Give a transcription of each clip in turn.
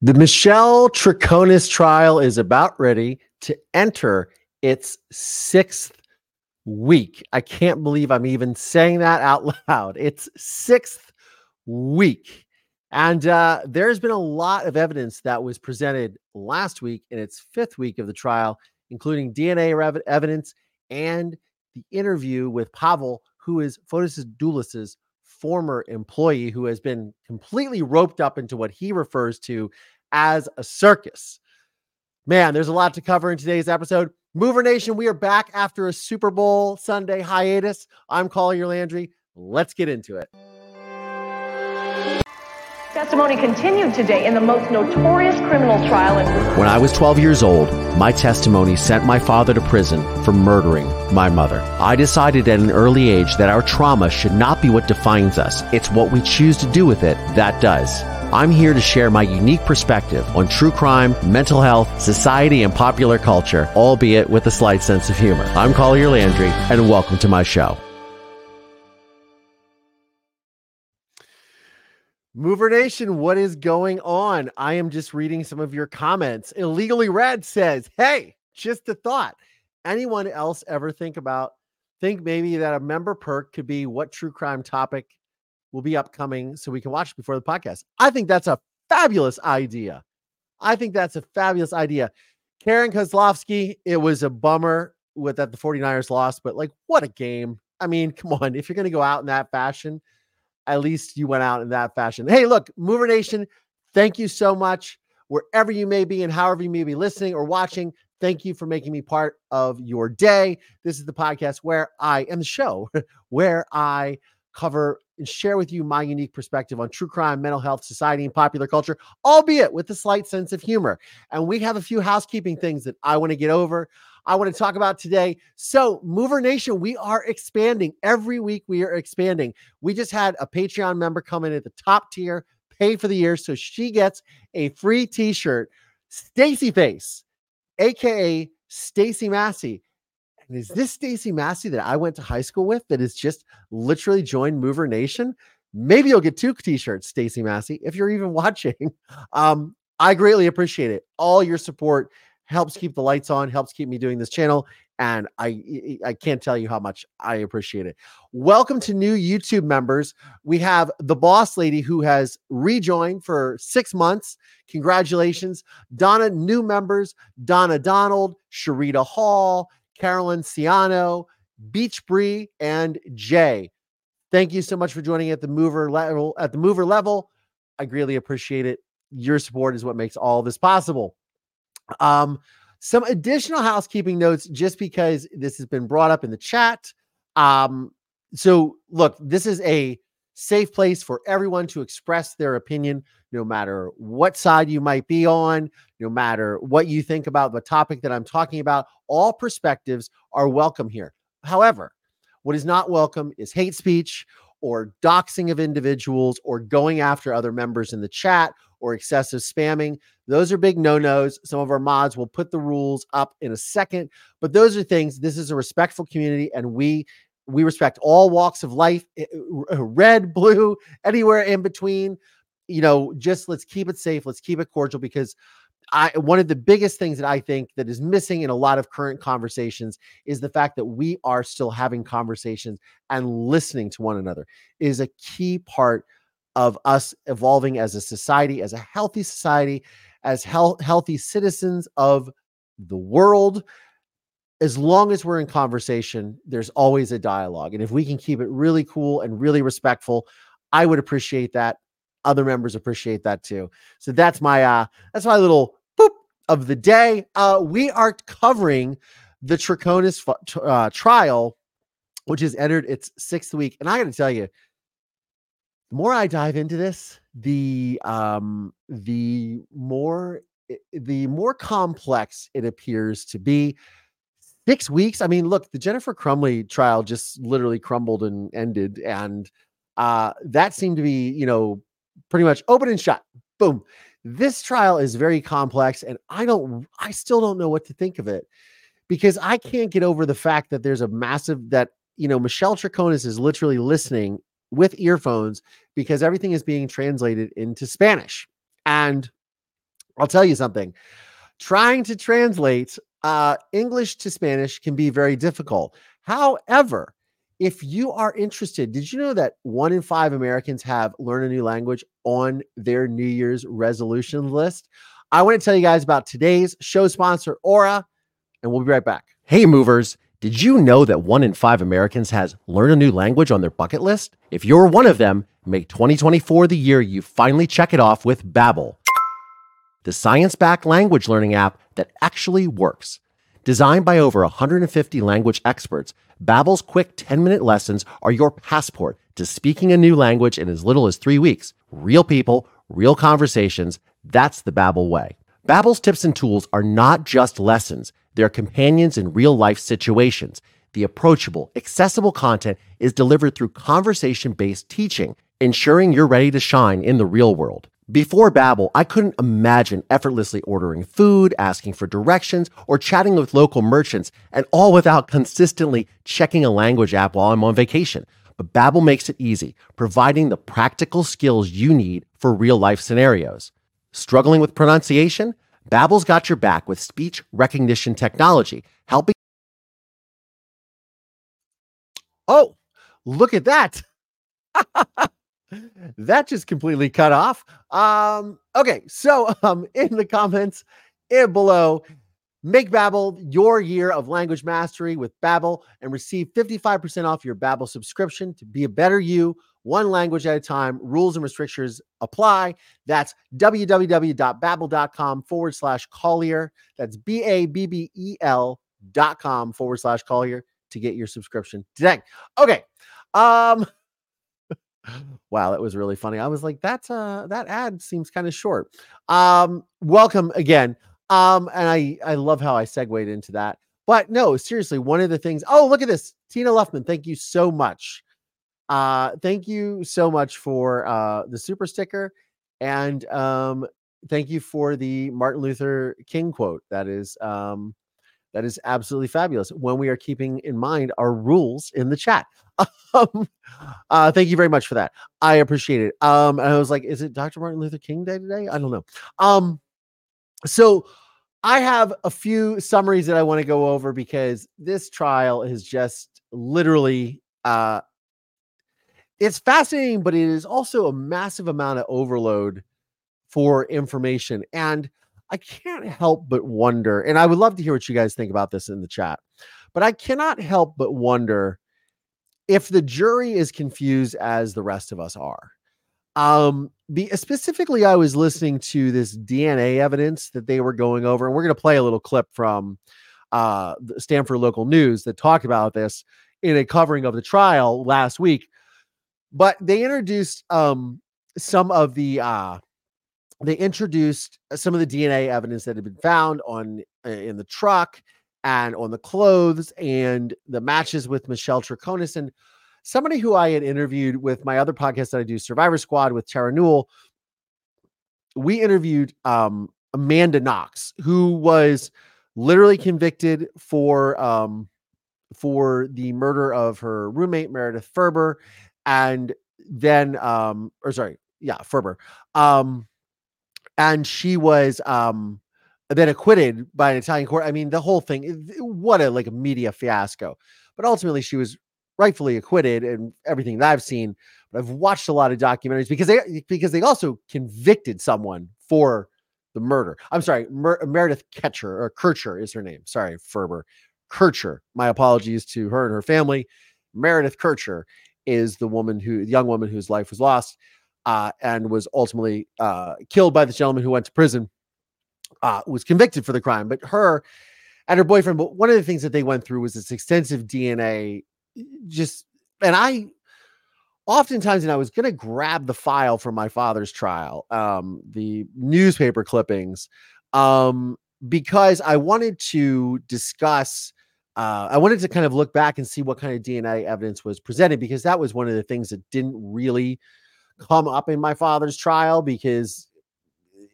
The Michelle Troconis trial is about ready to enter its sixth week. I can't believe I'm even saying that out loud. It's sixth week. And uh, there's been a lot of evidence that was presented last week in its fifth week of the trial, including DNA rev- evidence and the interview with Pavel, who is Fotis Dulos's former employee who has been completely roped up into what he refers to as a circus. Man, there's a lot to cover in today's episode. Mover Nation, we are back after a Super Bowl Sunday hiatus. I'm Collier Landry. Let's get into it. Testimony continued today in the most notorious criminal trial in When I was 12 years old, my testimony sent my father to prison for murdering my mother. I decided at an early age that our trauma should not be what defines us. It's what we choose to do with it that does. I'm here to share my unique perspective on true crime, mental health, society, and popular culture, albeit with a slight sense of humor. I'm Collier Landry, and welcome to my show. Mover Nation, what is going on? I am just reading some of your comments. Illegally Red says, Hey, just a thought. Anyone else ever think about, think maybe that a member perk could be what true crime topic will be upcoming so we can watch before the podcast? I think that's a fabulous idea. I think that's a fabulous idea. Karen Kozlowski, it was a bummer with that the 49ers lost, but like, what a game. I mean, come on. If you're going to go out in that fashion, at least you went out in that fashion. Hey, look, Mover Nation, thank you so much. Wherever you may be and however you may be listening or watching, thank you for making me part of your day. This is the podcast where I am the show where I cover and share with you my unique perspective on true crime, mental health, society, and popular culture, albeit with a slight sense of humor. And we have a few housekeeping things that I want to get over. I want to talk about today. So, Mover Nation, we are expanding. Every week we are expanding. We just had a Patreon member come in at the top tier, pay for the year. So she gets a free t shirt. Stacy Face, aka Stacy Massey. And is this Stacy Massey that I went to high school with that has just literally joined Mover Nation? Maybe you'll get two t-shirts, Stacy Massey, if you're even watching. Um, I greatly appreciate it. All your support helps keep the lights on, helps keep me doing this channel. And I I can't tell you how much I appreciate it. Welcome to new YouTube members. We have the boss lady who has rejoined for six months. Congratulations. Donna, new members, Donna Donald, Sharita Hall, Carolyn Ciano, Beach Bree, and Jay. Thank you so much for joining at the mover level. At the mover level, I greatly appreciate it. Your support is what makes all this possible. Um, some additional housekeeping notes, just because this has been brought up in the chat. Um, so look, this is a safe place for everyone to express their opinion, no matter what side you might be on, no matter what you think about the topic that I'm talking about. All perspectives are welcome here. However, what is not welcome is hate speech or doxing of individuals or going after other members in the chat or excessive spamming. Those are big no nos. Some of our mods will put the rules up in a second, but those are things. This is a respectful community, and we we respect all walks of life eh, eh, red blue anywhere in between you know just let's keep it safe let's keep it cordial because I one of the biggest things that I think that is missing in a lot of current conversations is the fact that we are still having conversations and listening to one another is a key part of us evolving as a society, as a healthy society, as health, healthy citizens of the world. As long as we're in conversation, there's always a dialogue. And if we can keep it really cool and really respectful, I would appreciate that. Other members appreciate that too. So that's my uh that's my little of the day. Uh we are covering the Troconis uh, trial, which has entered its sixth week. And I got to tell you, the more I dive into this, the um the more the more complex it appears to be. Six weeks. I mean, look, the Jennifer Crumbley trial just literally crumbled and ended, and uh, that seemed to be, you know, pretty much open and shut. Boom. This trial is very complex, and I don't, I still don't know what to think of it because I can't get over the fact that there's a massive that you know Michelle Troconis is literally listening with earphones because everything is being translated into Spanish. And I'll tell you something, trying to translate uh, English to Spanish can be very difficult. However, if you are interested, did you know that one in five Americans have learn a new language on their New Year's resolution list? I want to tell you guys about today's show sponsor, Aura, and we'll be right back. Hey, movers. Did you know that one in five Americans has learn a new language on their bucket list? If you're one of them, make 2024 the year you finally check it off with Babbel, the science-backed language learning app that actually works. Designed by over 150 language experts, Babbel's quick 10-minute lessons are your passport to speaking a new language in as little as 3 weeks. Real people, real conversations, that's the Babbel way. Babbel's tips and tools are not just lessons. They're companions in real life situations. The approachable, accessible content is delivered through conversation based teaching, ensuring you're ready to shine in the real world. Before Babbel, I couldn't imagine effortlessly ordering food, asking for directions, or chatting with local merchants, and all without consistently checking a language app while I'm on vacation. But Babbel makes it easy, providing the practical skills you need for real life scenarios. Struggling with pronunciation? Babbel's got your back with speech recognition technology, helping. Oh, look at that. that just completely cut off. Um, okay, so um, in the comments in below, make Babbel your year of language mastery with Babbel and receive 55% off your Babbel subscription to be a better you one language at a time. Rules and restrictions apply. That's www.babbel.com forward slash Collier. That's B A B B E L dot com forward slash Collier to get your subscription today. Okay. Um, wow, that was really funny. I was like, that's uh that ad seems kind of short. Um, welcome again. Um, and I I love how I segued into that. But no, seriously, one of the things. Oh, look at this, Tina Luffman. Thank you so much uh, thank you so much for uh, the super sticker. And um, thank you for the Martin Luther King quote. That is um, that is absolutely fabulous. When we are keeping in mind our rules in the chat. um, uh, thank you very much for that. I appreciate it. Um, and I was like, is it Dr. Martin Luther King Day today? I don't know. Um, so I have a few summaries that I want to go over because this trial is just literally uh it's fascinating, but it is also a massive amount of overload for information. And I can't help but wonder, and I would love to hear what you guys think about this in the chat, but I cannot help but wonder if the jury is confused as the rest of us are. Um, be, specifically, I was listening to this DNA evidence that they were going over, and we're going to play a little clip from uh, Stamford local news that talked about this in a covering of the trial last week but they introduced um some of the uh they introduced some of the DNA evidence that had been found on uh, in the truck and on the clothes and the matches with Michelle Troconis and somebody who I had interviewed with my other podcast that I do, Survivor Squad with Tara Newell. We interviewed um, Amanda Knox, who was literally convicted for um, for the murder of her roommate Meredith Ferber and then um or sorry yeah ferber um and she was um then acquitted by an italian court i mean the whole thing what a like a media fiasco but ultimately she was rightfully acquitted and everything that I've seen. But I've watched a lot of documentaries because they because they also convicted someone for the murder. I'm sorry, Mer- Meredith Ketcher or Kercher is her name. Sorry, Ferber. Kercher. My apologies to her and her family. Meredith Kercher is the woman who, the young woman whose life was lost uh, and was ultimately uh, killed by the gentleman who went to prison. Uh, was convicted for the crime, but her and her boyfriend. But one of the things that they went through was this extensive DNA. Just and I oftentimes, and I was going to grab the file from my father's trial, um, the newspaper clippings, um, because I wanted to discuss. Uh, I wanted to kind of look back and see what kind of DNA evidence was presented because that was one of the things that didn't really come up in my father's trial because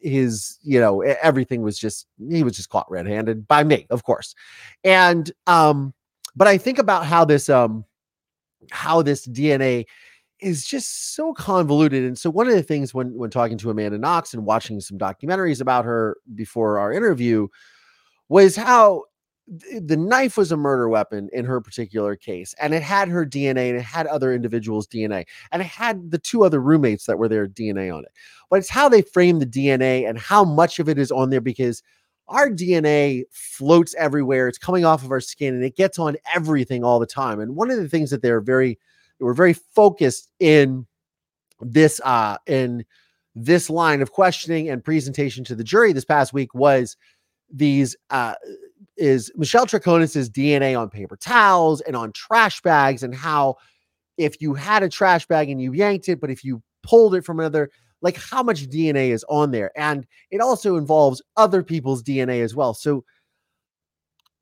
his, you know, everything was just he was just caught red-handed by me, of course. And um, but I think about how this um how this DNA is just so convoluted. And so one of the things when when talking to Amanda Knox and watching some documentaries about her before our interview was how the knife was a murder weapon in her particular case and it had her dna and it had other individuals dna and it had the two other roommates that were their dna on it. But it's how they frame the dna and how much of it is on there because our dna floats everywhere it's coming off of our skin and it gets on everything all the time and one of the things that they're very they were very focused in this uh in this line of questioning and presentation to the jury this past week was these uh is Michelle Troconis's DNA on paper towels and on trash bags, and how if you had a trash bag and you yanked it, but if you pulled it from another, like how much DNA is on there. And it also involves other people's DNA as well. So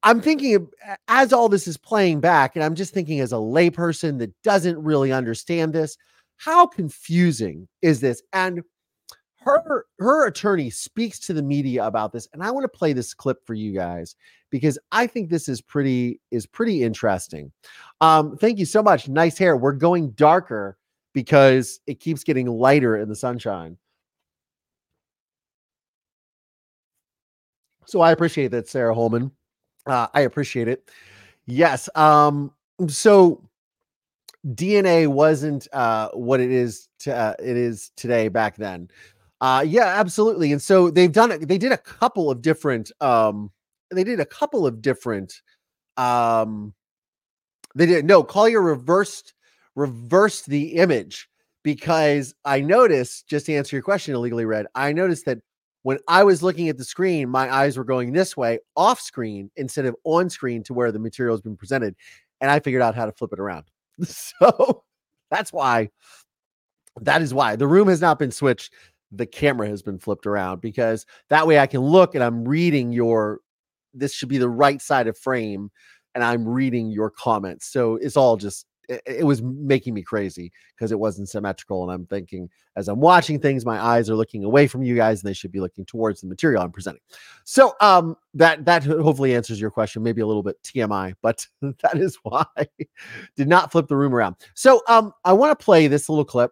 I'm thinking as all this is playing back, and I'm just thinking as a layperson that doesn't really understand this, how confusing is this? And her her attorney speaks to the media about this and i want to play this clip for you guys because i think this is pretty is pretty interesting. Um thank you so much. Nice hair. We're going darker because it keeps getting lighter in the sunshine. So i appreciate that sarah holman. Uh, i appreciate it. Yes um so dna wasn't uh what it is to uh, it is today back then uh, yeah, absolutely. And so they've done it. They did a couple of different. Um, they did a couple of different. Um, they did no. Collier reversed reversed the image because I noticed. Just to answer your question, illegally read. I noticed that when I was looking at the screen, my eyes were going this way, off screen instead of on screen to where the material has been presented, and I figured out how to flip it around. So that's why. That is why the room has not been switched the camera has been flipped around because that way I can look and I'm reading your this should be the right side of frame and I'm reading your comments. So it's all just it, it was making me crazy because it wasn't symmetrical and I'm thinking as I'm watching things my eyes are looking away from you guys and they should be looking towards the material I'm presenting. So um that that hopefully answers your question maybe a little bit TMI but that is why did not flip the room around. So um I want to play this little clip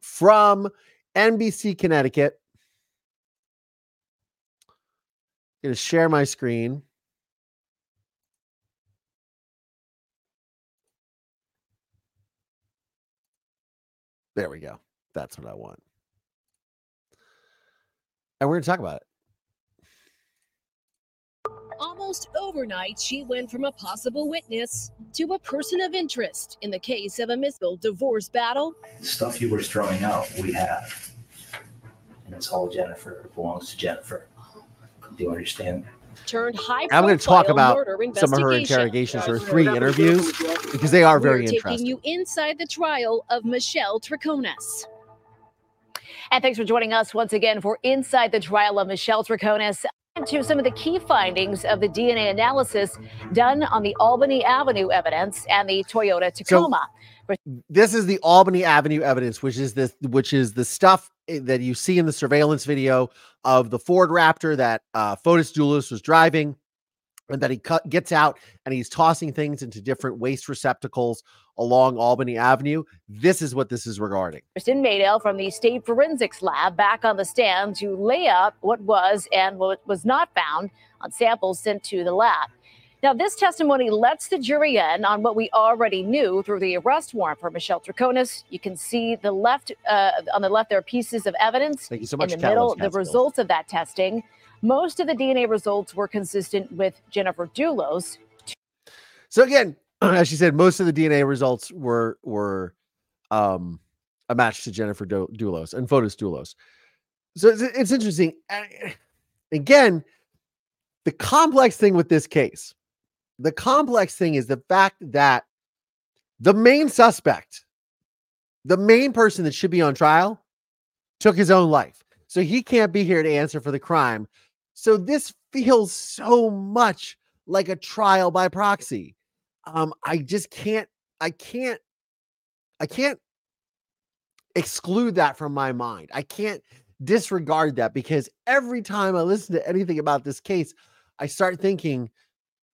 from NBC Connecticut. I'm going to share my screen. There we go. That's what I want. And we're going to talk about it. Almost overnight, she went from a possible witness to a person of interest in the case of a missile divorce battle. The stuff you were throwing out, we have. And it's all Jennifer. It belongs to Jennifer. Do you understand? Turned high I'm going to talk about some of her interrogations, her three interviews, because they are very We're interesting. taking you inside the trial of Michelle Troconis. And thanks for joining us once again for Inside the Trial of Michelle Troconis. To some of the key findings of the DNA analysis done on the Albany Avenue evidence and the Toyota Tacoma. this is the Albany Avenue evidence, which is this, which is the stuff eh, that you see in the surveillance video of the Ford Raptor that uh, Fotis Dulos was driving, and that he cut, gets out and he's tossing things into different waste receptacles along Albany Avenue. This is what this is regarding. Kristen Maydale from the State Forensics Lab back on the stand to lay out what was and what was not found on samples sent to the lab. Now, this testimony lets the jury in on what we already knew through the arrest warrant for Michelle Troconis. You can see the left uh, on the left there are pieces of evidence. Thank you so much. In the middle, the results of that testing. Most of the DNA results were consistent with Jennifer Dulos. So again, as she said, most of the DNA results were were um, a match to Jennifer Dulos and Fotis Dulos. So it's, it's interesting. Again, the complex thing with this case the complex thing is the fact that the main suspect, the main person that should be on trial, took his own life. So he can't be here to answer for the crime. So this feels so much like a trial by proxy. Um, I just can't, I can't, I can't exclude that from my mind. I can't disregard that because every time I listen to anything about this case, I start thinking,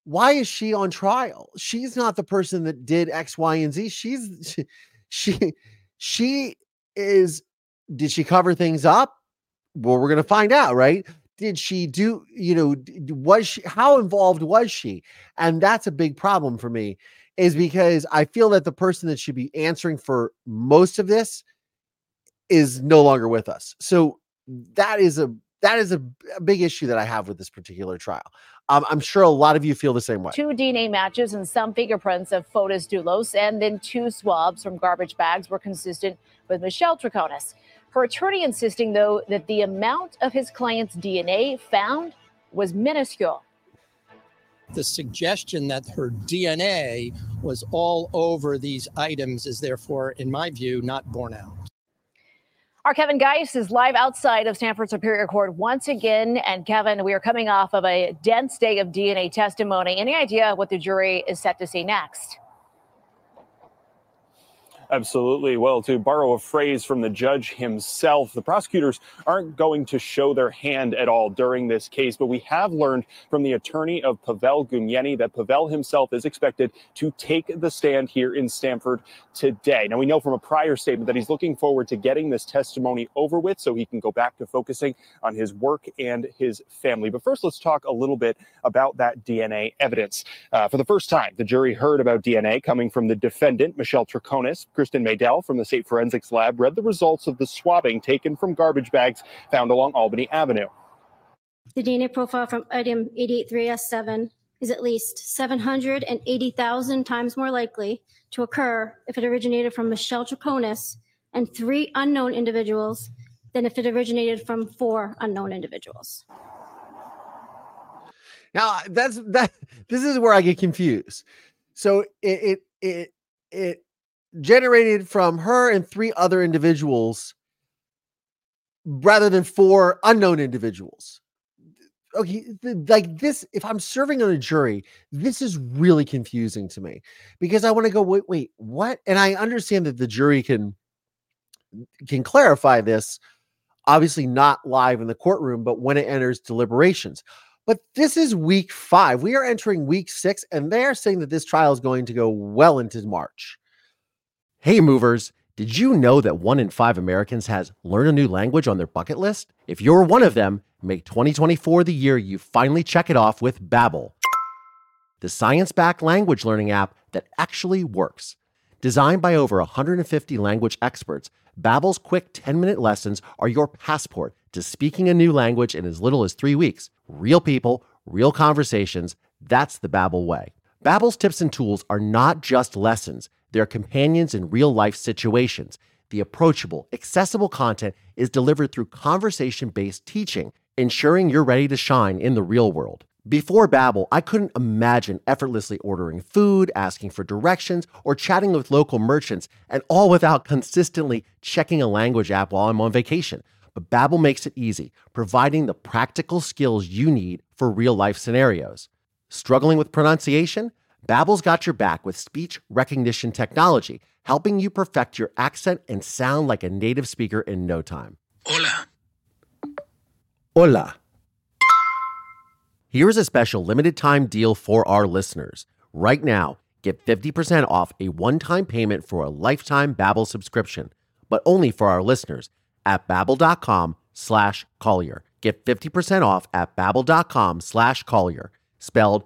why is she on trial? She's not the person that did X, Y, and Z. She's she she, she is did she cover things up? Well, we're gonna find out, right? Did she do, you know, was she how involved was she? And that's a big problem for me, is because I feel that the person that should be answering for most of this is no longer with us. So that is a that is a, a big issue that I have with this particular trial. Um, I'm sure a lot of you feel the same way. Two DNA matches and some fingerprints of Fotis Dulos, and then two swabs from garbage bags were consistent with Michelle Troconis. Her attorney insisting, though, that the amount of his client's DNA found was minuscule. The suggestion that her DNA was all over these items is therefore, in my view, not borne out. Our Kevin Geis is live outside of Stamford Superior Court once again. And Kevin, we are coming off of a dense day of DNA testimony. Any idea what the jury is set to see next? Absolutely. Well, to borrow a phrase from the judge himself, the prosecutors aren't going to show their hand at all during this case, but we have learned from the attorney of Pavel Gumienny that Pavel himself is expected to take the stand here in Stamford today. Now, we know from a prior statement that he's looking forward to getting this testimony over with so he can go back to focusing on his work and his family. But first, let's talk a little bit about that DNA evidence. Uh, for the first time, the jury heard about DNA coming from the defendant, Michelle Troconis. Kristen Maydell from the State Forensics Lab read the results of the swabbing taken from garbage bags found along Albany Avenue. The DNA profile from item 883S7 is at least 780,000 times more likely to occur if it originated from Michelle Troconis and three unknown individuals than if it originated from four unknown individuals. Now that's that. This is where I get confused. So it it it it generated from her and three other individuals rather than four unknown individuals. Okay, like this, if I'm serving on a jury, this is really confusing to me because I want to go, wait, wait, what? And I understand that the jury can can clarify this, obviously not live in the courtroom, but when it enters deliberations. But this is week five. We are entering week six, and they are saying that this trial is going to go well into March. Hey, movers. Did you know that one in five Americans has learn a new language on their bucket list? If you're one of them, make 2024 the year you finally check it off with Babbel, the science-backed language learning app that actually works. Designed by over 150 language experts, Babbel's quick 10-minute lessons are your passport to speaking a new language in as little as 3 weeks. Real people, real conversations. That's the Babbel way. Babbel's tips and tools are not just lessons. They're companions in real life situations. The approachable, accessible content is delivered through conversation based teaching, ensuring you're ready to shine in the real world. Before Babbel, I couldn't imagine effortlessly ordering food, asking for directions, or chatting with local merchants, and all without consistently checking a language app while I'm on vacation. But Babbel makes it easy, providing the practical skills you need for real-life scenarios. Struggling with pronunciation? Babbel's got your back with speech recognition technology, helping you perfect your accent and sound like a native speaker in no time. Hola. Hola. Here's a special limited time deal for our listeners. Right now, get 50% off a one-time payment for a lifetime Babbel subscription, but only for our listeners at babbel.com slash collier. Get 50% off at babbel.com slash collier, spelled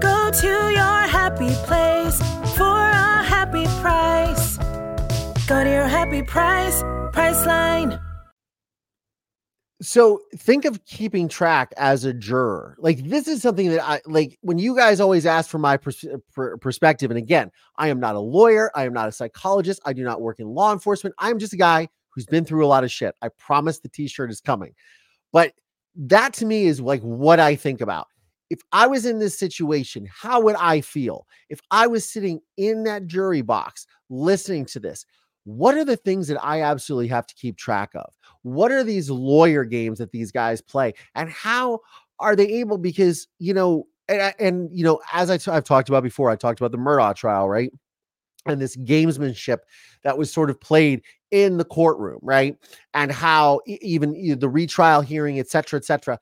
Go to your happy place for a happy price. Go to your happy price, Priceline. So think of keeping track as a juror. Like this is something that I like when you guys always ask for my pers- per- perspective. And again, I am not a lawyer. I am not a psychologist. I do not work in law enforcement. I'm just a guy who's been through a lot of shit. I promise the t-shirt is coming. But that to me is like what I think about. If I was in this situation, how would I feel? If I was sitting in that jury box listening to this, what are the things that I absolutely have to keep track of? What are these lawyer games that these guys play? And how are they able? Because, you know, and, and you know, as I t- I've talked about before, I talked about the Murdaugh trial, right? And this gamesmanship that was sort of played in the courtroom, right? And how even you know, the retrial hearing, et cetera, et cetera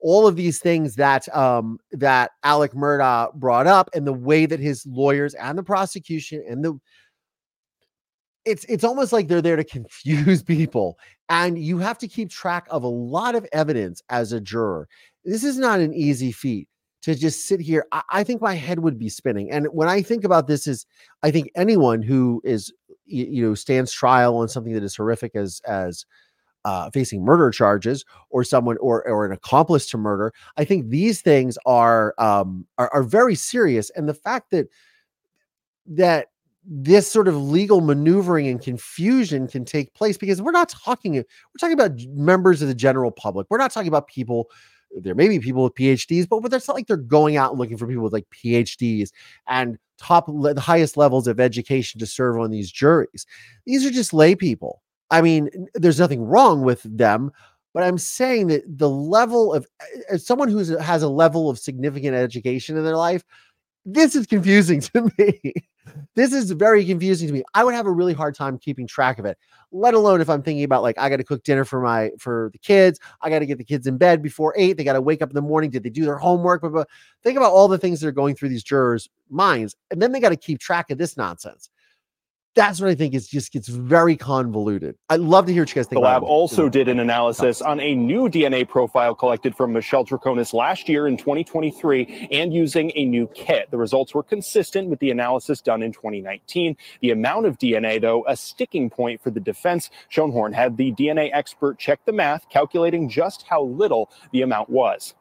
all of these things that um that Alec Murdaugh brought up and the way that his lawyers and the prosecution and the it's it's almost like they're there to confuse people and you have to keep track of a lot of evidence as a juror. This is not an easy feat to just sit here I, I think my head would be spinning and when i think about this is i think anyone who is you, you know stands trial on something that is horrific as as uh, facing murder charges or someone or or an accomplice to murder i think these things are um are, are very serious. And the fact that that this sort of legal maneuvering and confusion can take place because we're not talking we're talking about members of the general public. We're not talking about people there may be people with phds but, but it's not like they're going out looking for people with like phds and top the highest levels of education to serve on these juries. These are just lay people i mean there's nothing wrong with them but i'm saying that the level of eh, eh, as someone who uh, has a level of significant education in their life this is confusing to me. this is very confusing to me. I would have a really hard time keeping track of it, let alone if I'm thinking about like I got to cook dinner for my for the kids, I got to get the kids in bed before 8, they got to wake up in the morning, did they do their homework, blah. think about all the things that are going through these jurors' minds and then they got to keep track of this nonsense that's what I think is just gets very convoluted. I'd love to hear what you guys think. The lab also did an analysis on a new DNA profile collected from Michelle Troconis last year in 2023 and using a new kit. The results were consistent with the analysis done in 2019. The amount of DNA, though, a sticking point for the defense. Schoenhorn had the DNA expert check the math, calculating just how little the amount was.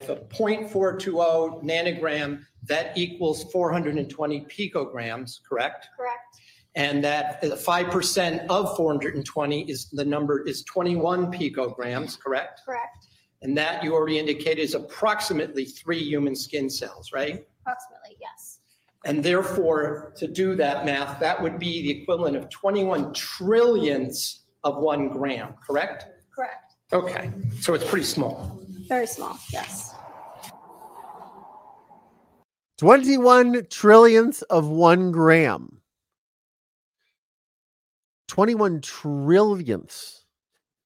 It's a 0.420 nanogram, that equals 420 picograms, correct? Correct. And that 5% of 420 is the number is 21 picograms, correct? Correct. And that you already indicated is approximately three human skin cells, right? Approximately, yes. And therefore, to do that math, that would be the equivalent of 21 trillionths of one gram, correct? Correct. Okay, so it's pretty small. Very small, yes. 21 trillionths of one gram. 21 trillionths.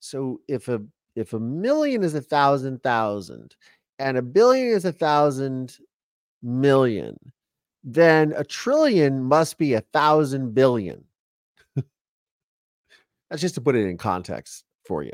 So if a if a million is a thousand thousand and a billion is a thousand million, then a trillion must be a thousand billion. That's just to put it in context for you.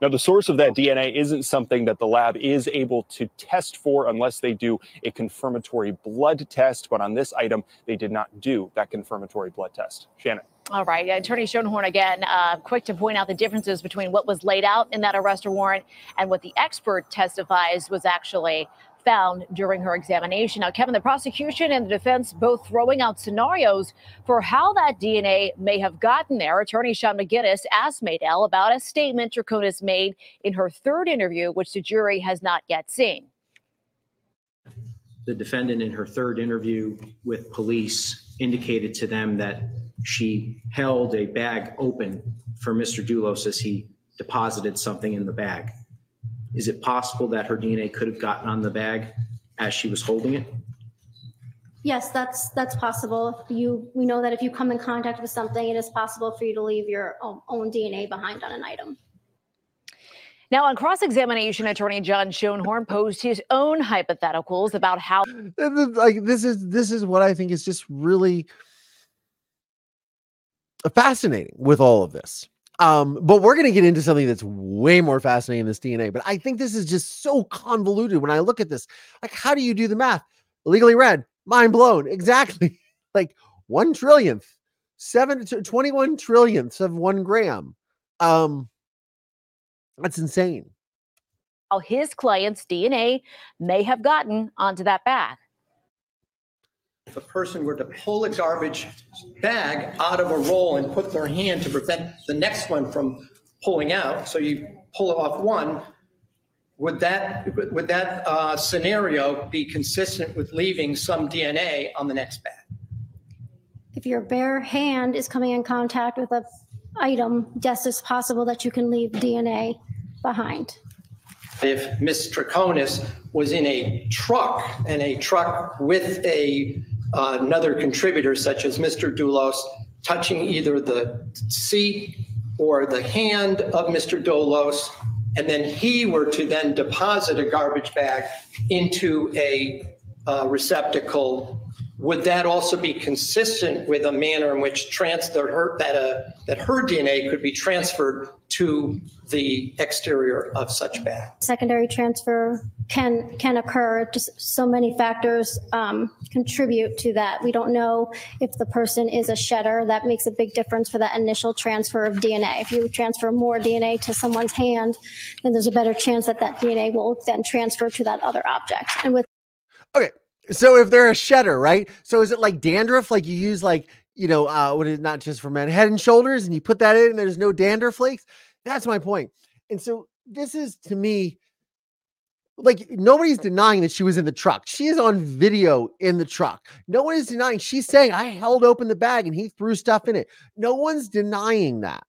Now, the source of that DNA isn't something that the lab is able to test for unless they do a confirmatory blood test. But on this item, they did not do that confirmatory blood test. Shannon. All right. Attorney Schoenhorn again, uh, quick to point out the differences between what was laid out in that arrest warrant and what the expert testifies was actually found during her examination. Now, Kevin, the prosecution and the defense both throwing out scenarios for how that DNA may have gotten there. Attorney Sean McGuinness asked Madel about a statement Troconis made in her third interview, which the jury has not yet seen. The defendant in her third interview with police indicated to them that she held a bag open for Mr. Dulos as he deposited something in the bag. Is it possible that her DNA could have gotten on the bag as she was holding it? Yes, that's that's possible. If you we know that if you come in contact with something, it is possible for you to leave your own, own DNA behind on an item. Now, on cross examination, attorney John Schoenhorn posed his own hypotheticals about how. like this is this is what I think is just really fascinating with all of this. Um, but we're going to get into something that's way more fascinating than this DNA. But I think this is just so convoluted when I look at this. Like, how do you do the math? Legally read, mind blown. Exactly. like one trillionth, seven, 21 trillionths of one gram. Um, that's insane. How his client's DNA may have gotten onto that bag. If a person were to pull a garbage bag out of a roll and put their hand to prevent the next one from pulling out, so you pull off one, would that would that uh, scenario be consistent with leaving some DNA on the next bag? If your bare hand is coming in contact with a item, yes, it's possible that you can leave DNA behind. If Ms. Troconis was in a truck and a truck with a uh, another contributor such as Mr. Dulos touching either the seat or the hand of Mr. Dulos, and then he were to then deposit a garbage bag into a uh, receptacle would that also be consistent with a manner in which trans that her that uh, that her DNA could be transferred to the exterior of such bag? Secondary transfer can can occur. Just so many factors um, contribute to that. We don't know if the person is a shedder. That makes a big difference for that initial transfer of DNA. If you transfer more DNA to someone's hand, then there's a better chance that that DNA will then transfer to that other object. And with Okay, so if they're a shedder, right? So is it like dandruff? Like you use like you know uh what is not just for men, head and shoulders, and you put that in, and there's no dander flakes. That's my point. And so this is to me like nobody's denying that she was in the truck. She is on video in the truck. No one is denying. She's saying I held open the bag and he threw stuff in it. No one's denying that.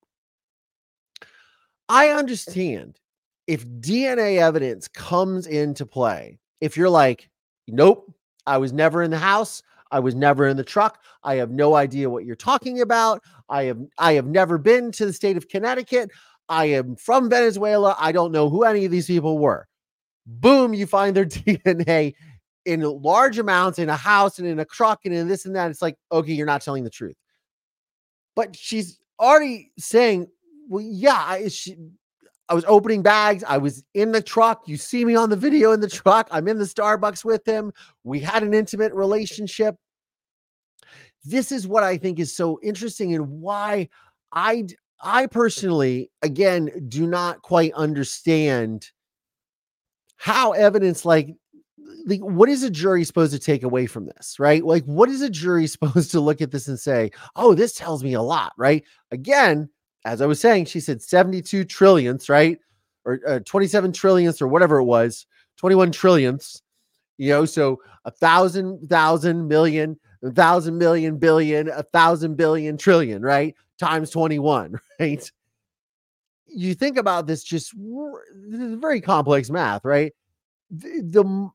I understand if DNA evidence comes into play. If you're like, nope, I was never in the house. I was never in the truck. I have no idea what you're talking about. I have I have never been to the state of Connecticut. I am from Venezuela. I don't know who any of these people were. Boom, you find their DNA in large amounts in a house and in a truck and in this and that. It's like, okay, you're not telling the truth. But she's already saying, well, yeah, I, she, I was opening bags. I was in the truck. You see me on the video in the truck. I'm in the Starbucks with him. We had an intimate relationship. This is what I think is so interesting and why I I personally again do not quite understand how evidence like like what is a jury supposed to take away from this right like what is a jury supposed to look at this and say oh this tells me a lot right again as I was saying, she said 72 trillionths, right? Or uh, 27 trillionths or whatever it was, 21 trillionths, you know, so a thousand, thousand, million, a thousand, million, billion, a thousand, billion, trillion, right? Times 21, right? You think about this just this is very complex math, right? The, the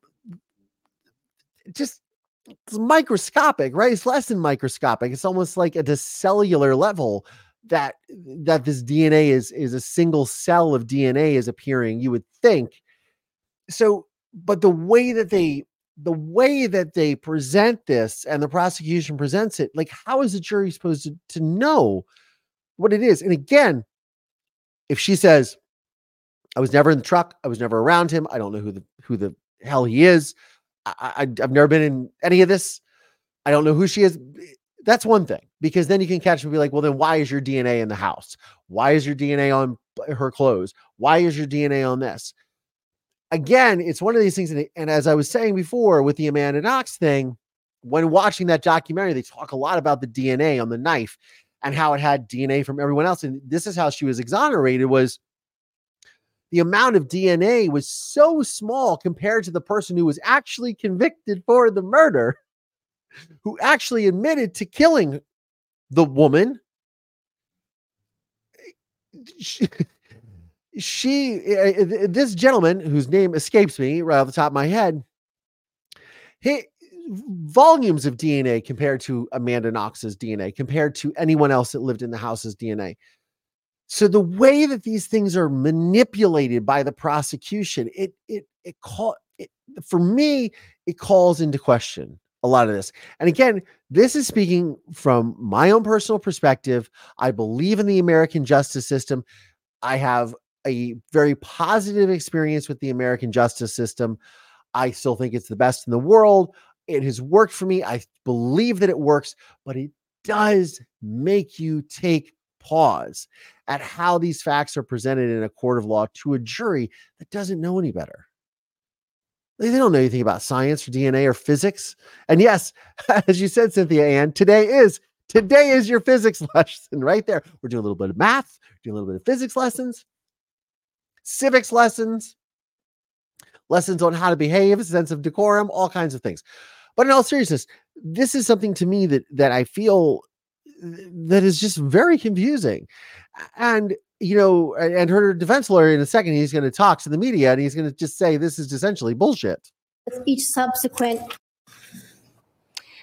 just it's microscopic, right? It's less than microscopic. It's almost like at a cellular level that that this DNA is is a single cell of DNA is appearing, you would think. So, but the way that they the way that they present this and the prosecution presents it, like how is the jury supposed to, to know what it is? And again, if she says, I was never in the truck, I was never around him, I don't know who the who the hell he is. I, I I've never been in any of this. I don't know who she is. Eh, that's one thing because then you can catch and be like, well, then why is your DNA in the house? Why is your DNA on her clothes? Why is your DNA on this? Again, it's one of these things. And as I was saying before with the Amanda Knox thing, when watching that documentary, they talk a lot about the DNA on the knife and how it had DNA from everyone else. And this is how she was exonerated was the amount of DNA was so small compared to the person who was actually convicted for the murder, who actually admitted to killing the woman she, eh, eh, she eh, this gentleman whose name escapes me right off the top of my head he volumes of DNA compared to Amanda Knox's DNA, compared to anyone else that lived in the house's DNA. So the way that these things are manipulated by the prosecution, it it it call it, for me, it calls into question a lot of this. And again, this is speaking from my own personal perspective. I believe in the American justice system. I have a very positive experience with the American justice system. I still think it's the best in the world. It has worked for me. I believe that it works, but it does make you take pause at how these facts are presented in a court of law to a jury that doesn't know any better. They don't know anything about science or DNA or physics. And yes, as you said, Cynthia Ann, today is today is your physics lesson right there. We're doing a little bit of math, doing a little bit of physics lessons, civics lessons, lessons on how to behave, sense of decorum, all kinds of things. But in all seriousness, this is something to me that that I feel that is just very confusing. And you know, and her defense lawyer in a second, he's going to talk to the media and he's going to just say this is essentially bullshit. Each subsequent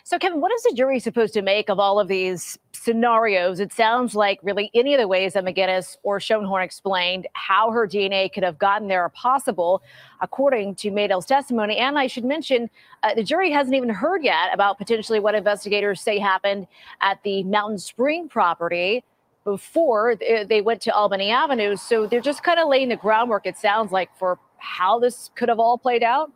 so, Kevin, what is the jury supposed to make of all of these scenarios? It sounds like really any of the ways that McGuinness or Schoenhorn explained how her DNA could have gotten there are possible, according to Maydell's testimony. And I should mention, uh, the jury hasn't even heard yet about potentially what investigators say happened at the Mountain Spring property before they went to Albany Avenue. So they're just kind of laying the groundwork, it sounds like, for how this could have all played out.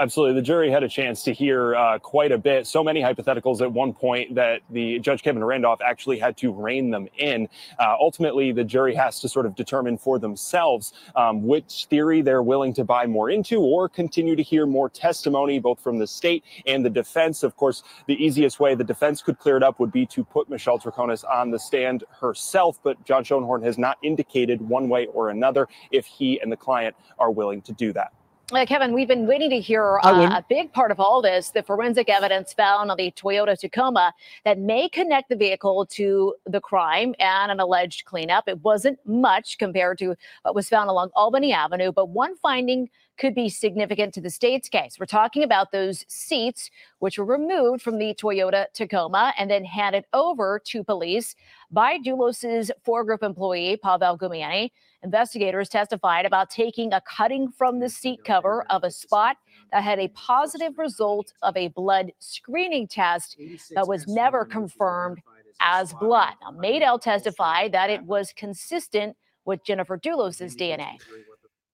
Absolutely. The jury had a chance to hear uh, quite a bit. So many hypotheticals at one point that the Judge Kevin Randolph actually had to rein them in. Uh, ultimately, the jury has to sort of determine for themselves um, which theory they're willing to buy more into or continue to hear more testimony, both from the state and the defense. Of course, the easiest way the defense could clear it up would be to put Michelle Troconis on the stand herself. But John Schoenhorn has not indicated one way or another if he and the client are willing to do that. Uh, Kevin, we've been waiting to hear uh, a big part of all this the forensic evidence found on the Toyota Tacoma that may connect the vehicle to the crime and an alleged cleanup. It wasn't much compared to what was found along Albany Avenue, but one finding could be significant to the state's case. We're talking about those seats which were removed from the Toyota Tacoma and then handed over to police by Dulos's four group employee, Pavel Gumienny. Investigators testified about taking a cutting from the seat cover of a spot that had a positive result of a blood screening test that was never confirmed as blood. Now, Maydell testified that it was consistent with Jennifer Dulos's DNA.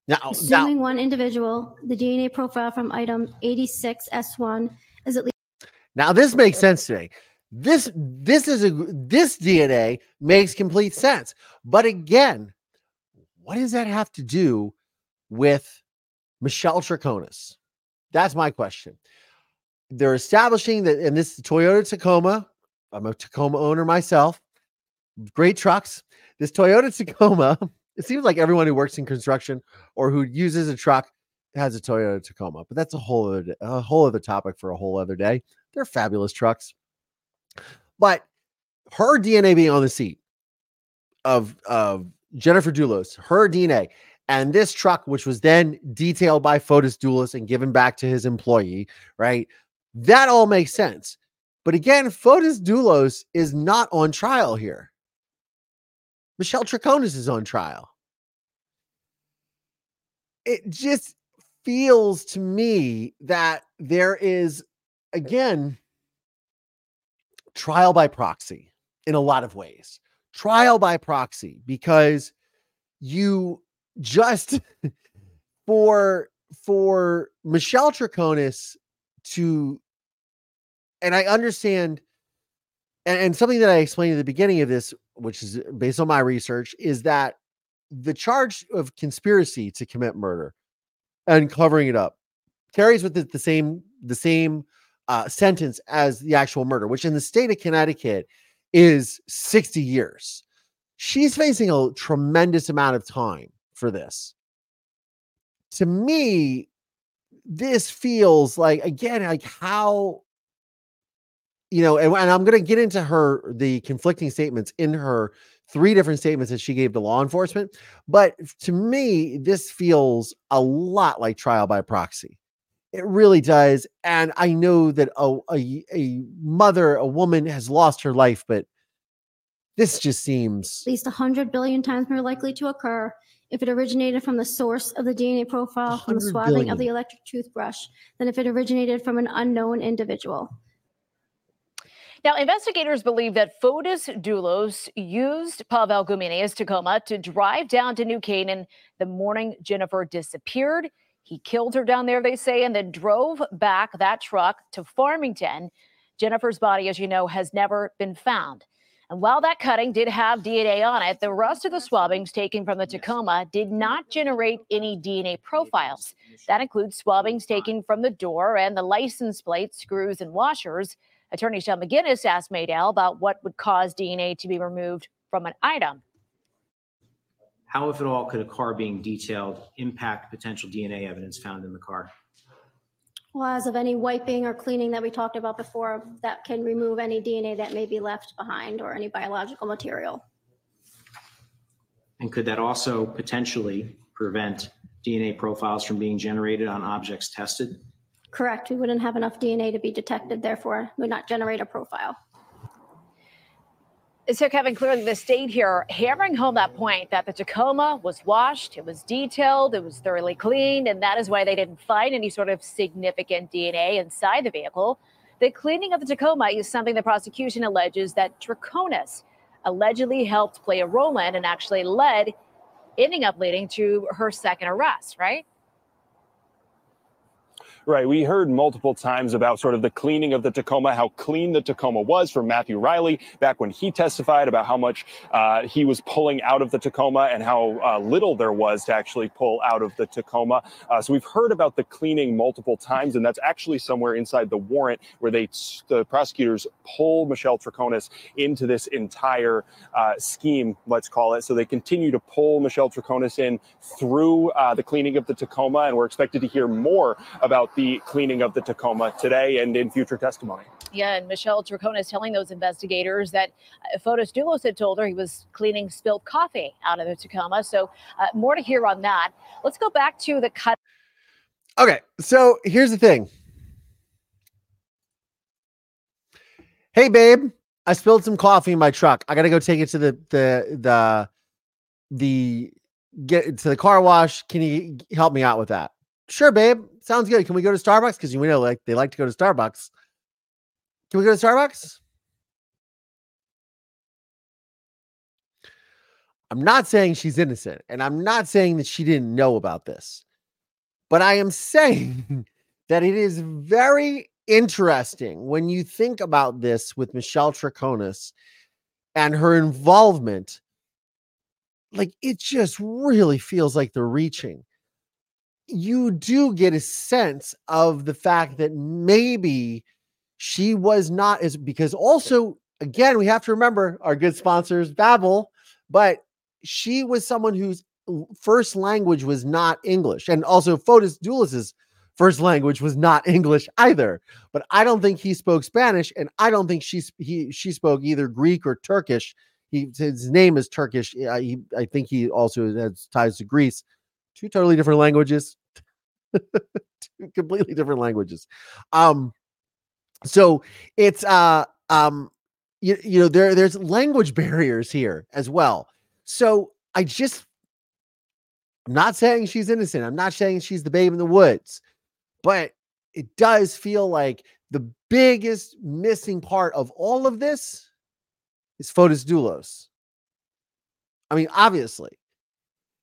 Now, assuming now, one individual, the DNA profile from item 86S1 is at least. Now, this makes sense to me. This this is a this DNA makes complete sense. But again, what does that have to do with Michelle Troconis? That's my question. They're establishing that, and this Toyota Tacoma, I'm a Tacoma owner myself, great trucks. This Toyota Tacoma, it seems like everyone who works in construction or who uses a truck has a Toyota Tacoma, but that's a whole other, a whole other topic for a whole other day. They're fabulous trucks. But her DNA being on the seat of, of Jennifer Dulos, her DNA, and this truck, which was then detailed by Fotis Dulos and given back to his employee, right? That all makes sense. But again, Fotis Dulos is not on trial here. Michelle Troconis is on trial. It just feels to me that there is, again, trial by proxy in a lot of ways trial by proxy because you just for for Michelle Troconis to and I understand and, and something that I explained at the beginning of this, which is based on my research, is that the charge of conspiracy to commit murder and covering it up carries with it the same the same uh, sentence as the actual murder, which in the state of Connecticut is 60 years. She's facing a tremendous amount of time for this. To me, this feels like again like how you know and, and i'm going to get into her the conflicting statements in her three different statements that she gave to law enforcement but to me this feels a lot like trial by proxy It really does. And I know that a, a, a mother, a woman has lost her life, but this just seems At least 100 billion times more likely to occur if it originated from the source of the DNA profile from the swabbing billion. of the electric toothbrush than if it originated from an unknown individual. Now, investigators believe that Fotis Dulos used Pavel Gumienny's Tacoma to drive down to New Canaan the morning Jennifer disappeared. He killed her down there, they say, and then drove back that truck to Farmington. Jennifer's body, as you know, has never been found. And while that cutting did have DNA on it, the rest of the swabbings taken from the Tacoma did not generate any DNA profiles. That includes swabbings taken from the door and the license plate, screws, and washers. Attorney Sean McGuinness asked Maydell about what would cause DNA to be removed from an item. How, if at all, could a car being detailed impact potential DNA evidence found in the car? Well, as of any wiping or cleaning that we talked about before, that can remove any DNA that may be left behind or any biological material. And could that also potentially prevent DNA profiles from being generated on objects tested? Correct. We wouldn't have enough DNA to be detected, therefore would not generate a profile. So, Kevin, clearly the state here hammering home that point that the Tacoma was washed, it was detailed, it was thoroughly cleaned, and that is why they didn't find any sort of significant DNA inside the vehicle. The cleaning of the Tacoma is something the prosecution alleges that Troconis allegedly helped play a role in and actually led, ending up leading to her second arrest, right? Right. We heard multiple times about sort of the cleaning of the Tacoma, how clean the Tacoma was from Matthew Riley back when he testified about how much uh, he was pulling out of the Tacoma and how uh, little there was to actually pull out of the Tacoma. Uh, so we've heard about the cleaning multiple times, and that's actually somewhere inside the warrant where they, the prosecutors, pull Michelle Troconis into this entire uh, scheme, let's call it. So they continue to pull Michelle Troconis in through uh, the cleaning of the Tacoma, and we're expected to hear more about the cleaning of the Tacoma today and in future testimony. Yeah, and Michelle Troconis is telling those investigators that uh, Fotis Dulos had told her he was cleaning spilled coffee out of the Tacoma. So uh, more to hear on that. Let's go back to the cut. Okay, so here's the thing. Hey, babe, I spilled some coffee in my truck. I gotta go take it to the the the the get to the car wash. Can you help me out with that? Sure, babe. Sounds good. Can we go to Starbucks? Because you know, like they like to go to Starbucks. Can we go to Starbucks? I'm not saying she's innocent, and I'm not saying that she didn't know about this, but I am saying that it is very interesting when you think about this with Michelle Troconis and her involvement. Like it just really feels like they're reaching. You do get a sense of the fact that maybe she was not as because also again we have to remember our good sponsors Babbel, but she was someone whose first language was not English, and also Fotis Dulos's first language was not English either. But I don't think he spoke Spanish, and I don't think she he she spoke either Greek or Turkish. He his name is Turkish. Uh, he, I think he also has ties to Greece. Two totally different languages. Two completely different languages. Um, so it's uh um you, you know there there's language barriers here as well so i just i'm not saying she's innocent i'm not saying she's the babe in the woods but it does feel like the biggest missing part of all of this is Fotis Dulos. I mean, obviously.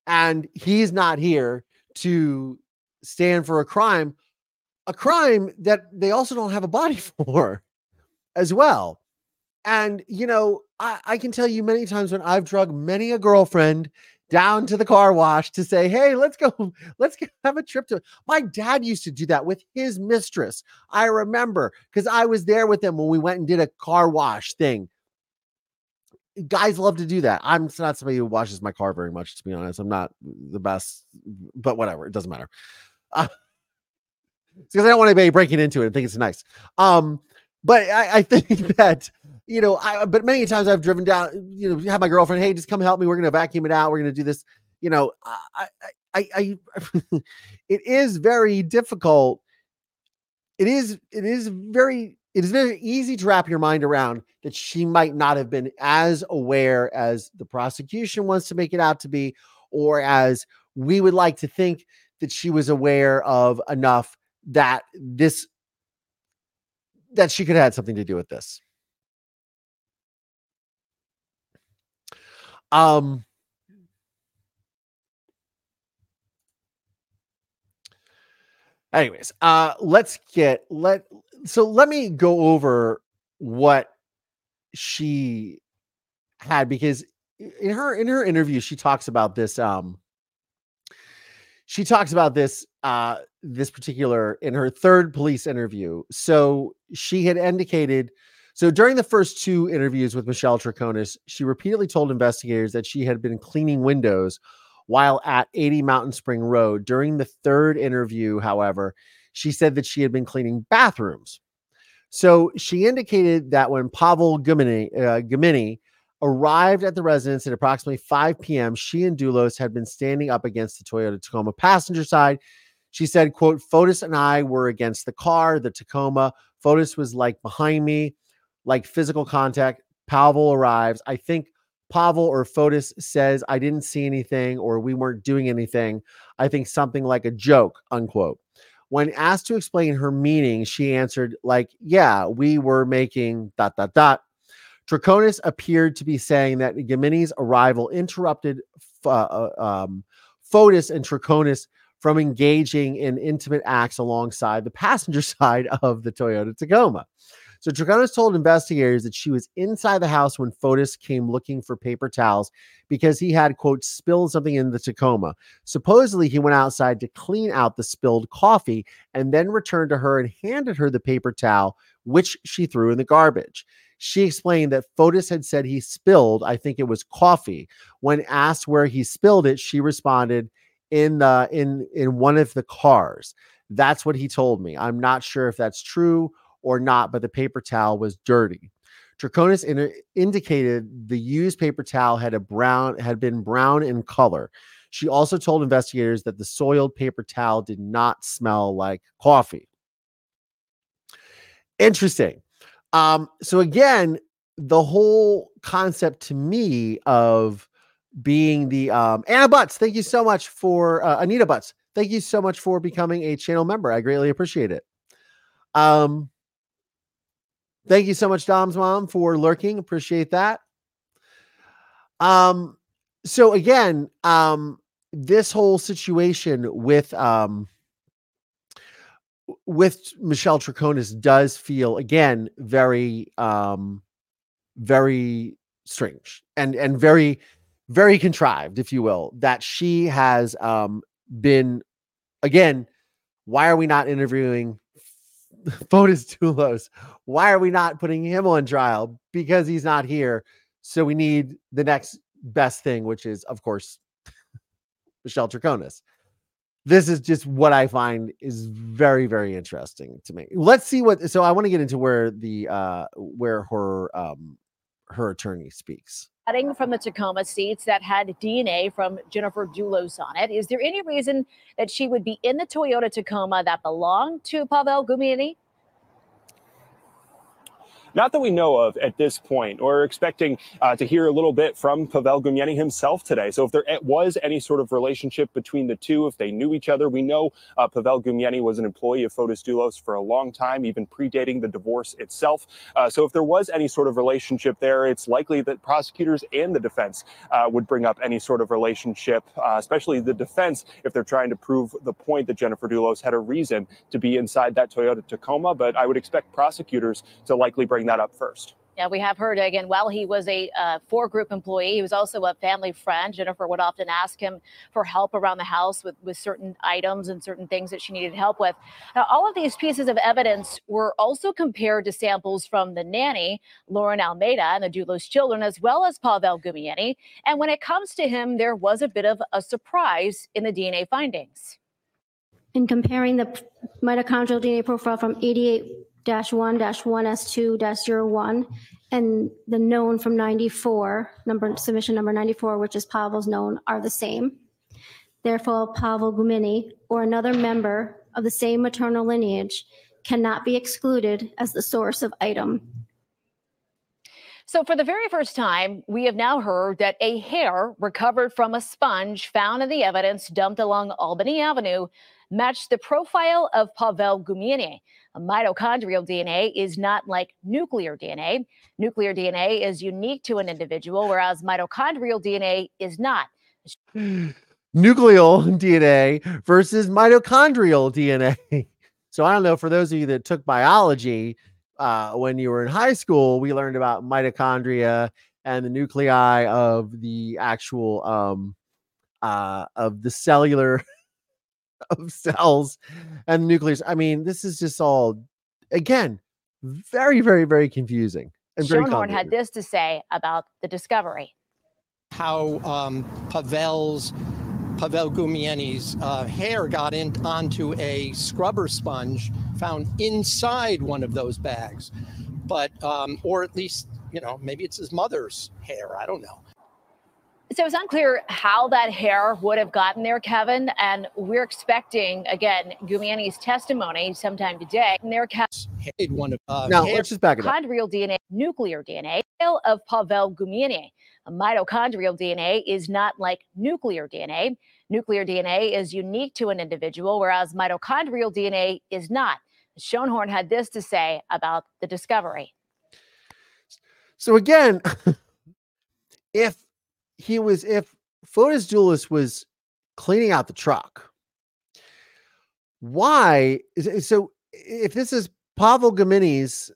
And he's not here to stand for a crime, a crime that they also don't have a body for as well. And, you know, I, I can tell you many times when I've drugged many a girlfriend down to the car wash to say, hey, let's go, let's have a trip to. My dad used to do that with his mistress. I remember because I was there with him when we went and did a car wash thing. Guys love to do that. I'm not somebody who washes my car very much, to be honest. I'm not the best, but whatever. It doesn't matter. Uh, because I don't want anybody breaking into it and think it's nice. Um, but I, I think that you know, I but many times I've driven down, you know, have my girlfriend, hey, just come help me. We're gonna vacuum it out. We're gonna do this. You know, I I I, I it is very difficult it is it is very it is very easy to wrap your mind around that she might not have been as aware as the prosecution wants to make it out to be, or as we would like to think that she was aware of enough that this that she could have had something to do with this. Um anyways, uh let's get let so let me go over what she had because in her in her interview she talks about this um she talks about this uh this particular in her third police interview. So she had indicated so during the first two interviews with michelle Troconis, she repeatedly told investigators that she had been cleaning windows while at 80 mountain spring road. During the third interview however she said that she had been cleaning bathrooms so she indicated that when pavel Gumienny, uh, arrived at the residence at approximately 5 p.m., she and Dulos had been standing up against the Toyota Tacoma passenger side. She said, quote, Fotis and I were against the car, the Tacoma. Fotis was like behind me, like physical contact. Pavel arrives. I think Pavel or Fotis says, I didn't see anything or we weren't doing anything. I think something like a joke, unquote. When asked to explain her meaning, she answered, like, yeah, we were making dot, dot, dot. Troconis appeared to be saying that Gumienny's arrival interrupted uh, um, Fotis and Troconis from engaging in intimate acts alongside the passenger side of the Toyota Tacoma. So Troconis told investigators that she was inside the house when Fotis came looking for paper towels because he had, quote, spilled something in the Tacoma. Supposedly, he went outside to clean out the spilled coffee and then returned to her and handed her the paper towel, which she threw in the garbage. She explained that Fotis had said he spilled, I think it was coffee. When asked where he spilled it, she responded, in the in in one of the cars. That's what he told me. I'm not sure if that's true or not, but the paper towel was dirty. Troconis in, indicated the used paper towel had a brown had been brown in color. She also told investigators that the soiled paper towel did not smell like coffee. Interesting. Um, so again, the whole concept to me of being the um Anna Butts, thank you so much for uh, Anita Butts. Thank you so much for becoming a channel member. I greatly appreciate it. Um Thank you so much, Dom's mom, for lurking. Appreciate that. Um, so again, um, this whole situation with um with Michelle Troconis does feel again very um very strange and and very very contrived if you will that she has um been again why are we not interviewing Fotis Dulos. Why are we not putting him on trial? Because he's not here. So we need the next best thing, which is, of course, Michelle Troconis. This is just what I find is very, very interesting to me. Let's see what. So I want to get into where the uh where her um her attorney speaks. Cutting from the Tacoma seats that had DNA from Jennifer Dulos on it. Is there any reason that she would be in the Toyota Tacoma that belonged to Pavel Gumienny? Not that we know of at this point. We're expecting uh, to hear a little bit from Pavel Gumienny himself today. So if there was any sort of relationship between the two, if they knew each other, we know uh, Pavel Gumienny was an employee of Fotis Dulos for a long time, even predating the divorce itself. Uh, so if there was any sort of relationship there, it's likely that prosecutors and the defense uh, would bring up any sort of relationship, uh, especially the defense if they're trying to prove the point that Jennifer Dulos had a reason to be inside that Toyota Tacoma. But I would expect prosecutors to likely bring bring that up first. Yeah, we have heard again. While he was a uh, four group employee, he was also a family friend. Jennifer would often ask him for help around the house with, with certain items and certain things that she needed help with. Now, all of these pieces of evidence were also compared to samples from the nanny, Lauren Almeida, and the Dulos children, as well as Pavel Gumienny. And when it comes to him, there was a bit of a surprise in the DNA findings. In comparing the mitochondrial DNA profile from 88 one dash one S two one and the known from ninety-four, number, submission number ninety-four, which is Pavel's known, are the same. Therefore, Pavel Gumienny or another member of the same maternal lineage cannot be excluded as the source of item. So, for the very first time, we have now heard that a hair recovered from a sponge found in the evidence dumped along Albany Avenue matched the profile of Pavel Gumienny. Mitochondrial DNA is not like nuclear DNA. Nuclear DNA is unique to an individual, whereas mitochondrial DNA is not. Nucleal DNA versus mitochondrial DNA. So I don't know for those of you that took biology uh, when you were in high school, we learned about mitochondria and the nuclei of the actual um, uh, of the cellular of cells and nucleus. I mean, this is just all again very, very, very confusing. And very Schoenhorn had this to say about the discovery. how um, Pavel's Pavel Gumienny's uh, hair got in onto a scrubber sponge found inside one of those bags, but um, or at least you know maybe it's his mother's hair. I don't know. So it's unclear how that hair would have gotten there, Kevin. And we're expecting, again, Gumienny's testimony sometime today. And their Hey, one of uh, Now, hair- let's just back it up. mitochondrial DNA, nuclear DNA of Pavel Gumienny. Mitochondrial DNA is not like nuclear DNA. Nuclear DNA is unique to an individual, whereas mitochondrial DNA is not. Schoenhorn had this to say about the discovery. So again, if he was if Fotis Dulos was cleaning out the truck, why so if this is Pavel Gumienny's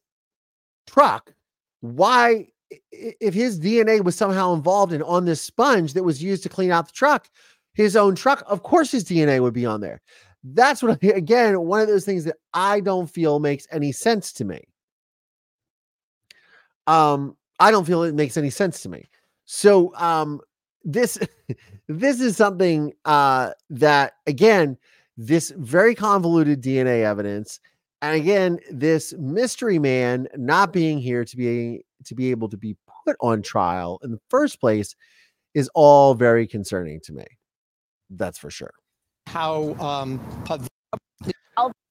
truck, why if his DNA was somehow involved in on this sponge that was used to clean out the truck, his own truck, of course his DNA would be on there. That's what again, one of those things that I don't feel makes any sense to me. Um, I don't feel it makes any sense to me. So um this this is something uh that again, this very convoluted DNA evidence, and again, this mystery man not being here to be to be able to be put on trial in the first place is all very concerning to me. That's for sure. how um,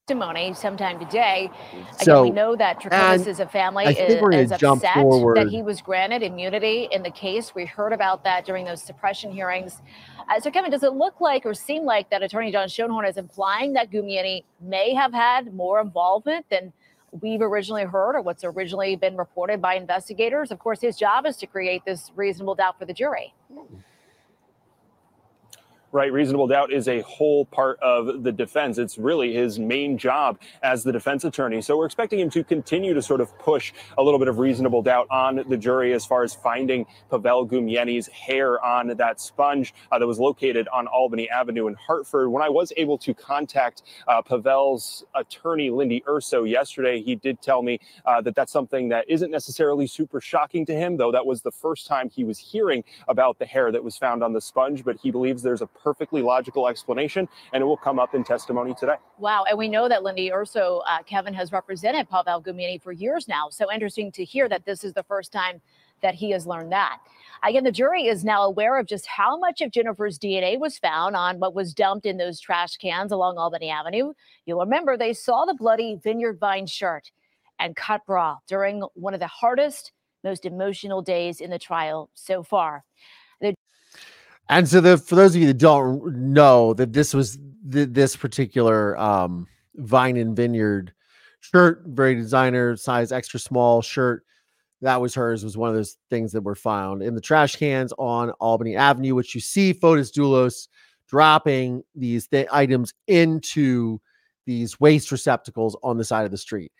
testimony sometime today. Again, So, we know that and Troconis is a family I think is, we're gonna is jump upset that he was granted immunity in the case. We heard about that during those suppression hearings. Uh, so, Kevin, does it look like or seem like that Attorney John Schoenhorn is implying that Gumienny may have had more involvement than we've originally heard or what's originally been reported by investigators? Of course, his job is to create this reasonable doubt for the jury. Right. Reasonable doubt is a whole part of the defense. It's really his main job as the defense attorney. So we're expecting him to continue to sort of push a little bit of reasonable doubt on the jury as far as finding Pavel Gumienny's hair on that sponge uh, that was located on Albany Avenue in Hartford. When I was able to contact uh, Pavel's attorney, Lindy Urso, yesterday, he did tell me uh, that that's something that isn't necessarily super shocking to him, though that was the first time he was hearing about the hair that was found on the sponge. But he believes there's a perfectly logical explanation, and it will come up in testimony today. Wow. And we know that Lindy Urso, uh, Kevin, has represented Pavel Gumienny for years now. So interesting to hear that this is the first time that he has learned that. Again, the jury is now aware of just how much of Jennifer's DNA was found on what was dumped in those trash cans along Albany Avenue. You'll remember they saw the bloody Vineyard Vine shirt and cut bra during one of the hardest, most emotional days in the trial so far. And so the for those of you that don't know that this was th- this particular um Vine and Vineyard shirt, very designer size, extra small shirt. That was hers. Was one of those things that were found in the trash cans on Albany Avenue, which you see Fotis Dulos dropping these th- items into these waste receptacles on the side of the street.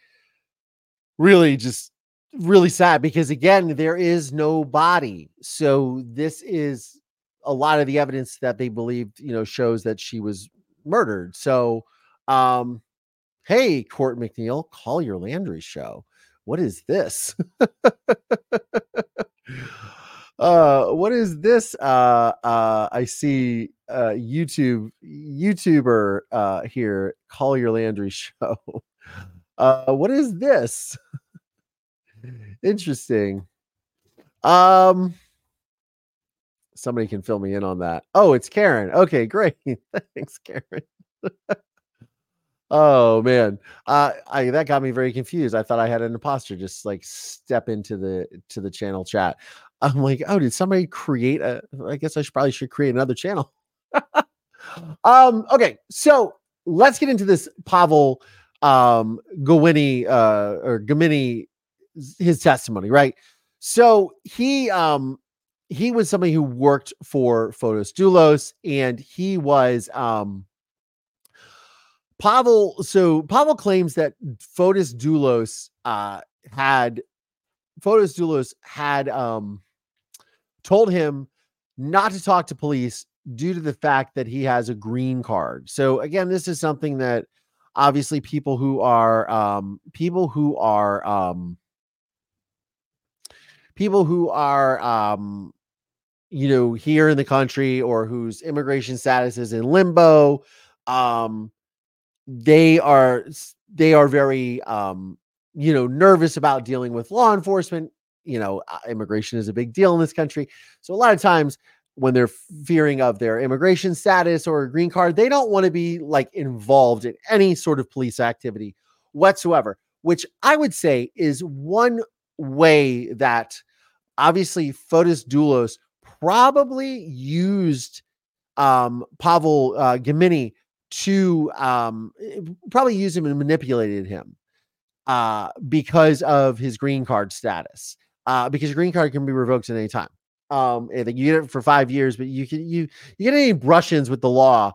Really, just really sad because again, there is no body. So this is a lot of the evidence that they believed, you know, shows that she was murdered. So, um, hey, Court McNeil, Collier Landry show. What is this? uh, what is this? Uh, uh, I see uh, YouTube YouTuber uh here. Collier Landry show. Uh, what is this? Interesting. Um, somebody can fill me in on that. Oh, it's Karen. Okay, great. Thanks, Karen. Oh man, uh, I that got me very confused. I thought I had an imposter just like step into the to the channel chat. I'm like, oh, did somebody create a? I guess I should probably should create another channel. um, okay, so let's get into this Pavel um Gowini uh or Gamini his testimony, right? So he um he was somebody who worked for Fotis Dulos and he was um Pavel so Pavel claims that Fotis Dulos uh had Fotis Dulos had um told him not to talk to police due to the fact that he has a green card. So again, this is something that obviously people who are um people who are um people who are um you know here in the country or whose immigration status is in limbo um they are they are very um you know nervous about dealing with law enforcement. You know uh, immigration is a big deal in this country. So a lot of times when they're fearing of their immigration status or a green card they don't want to be like involved in any sort of police activity whatsoever which i would say is one way that obviously Fotis Dulos probably used um, Pavel uh, Gumienny to um, eh, probably used him and manipulated him uh, because of his green card status. Uh, because your green card can be revoked at any time. Um, you get it for five years, but you can you you get any brush-ins with the law.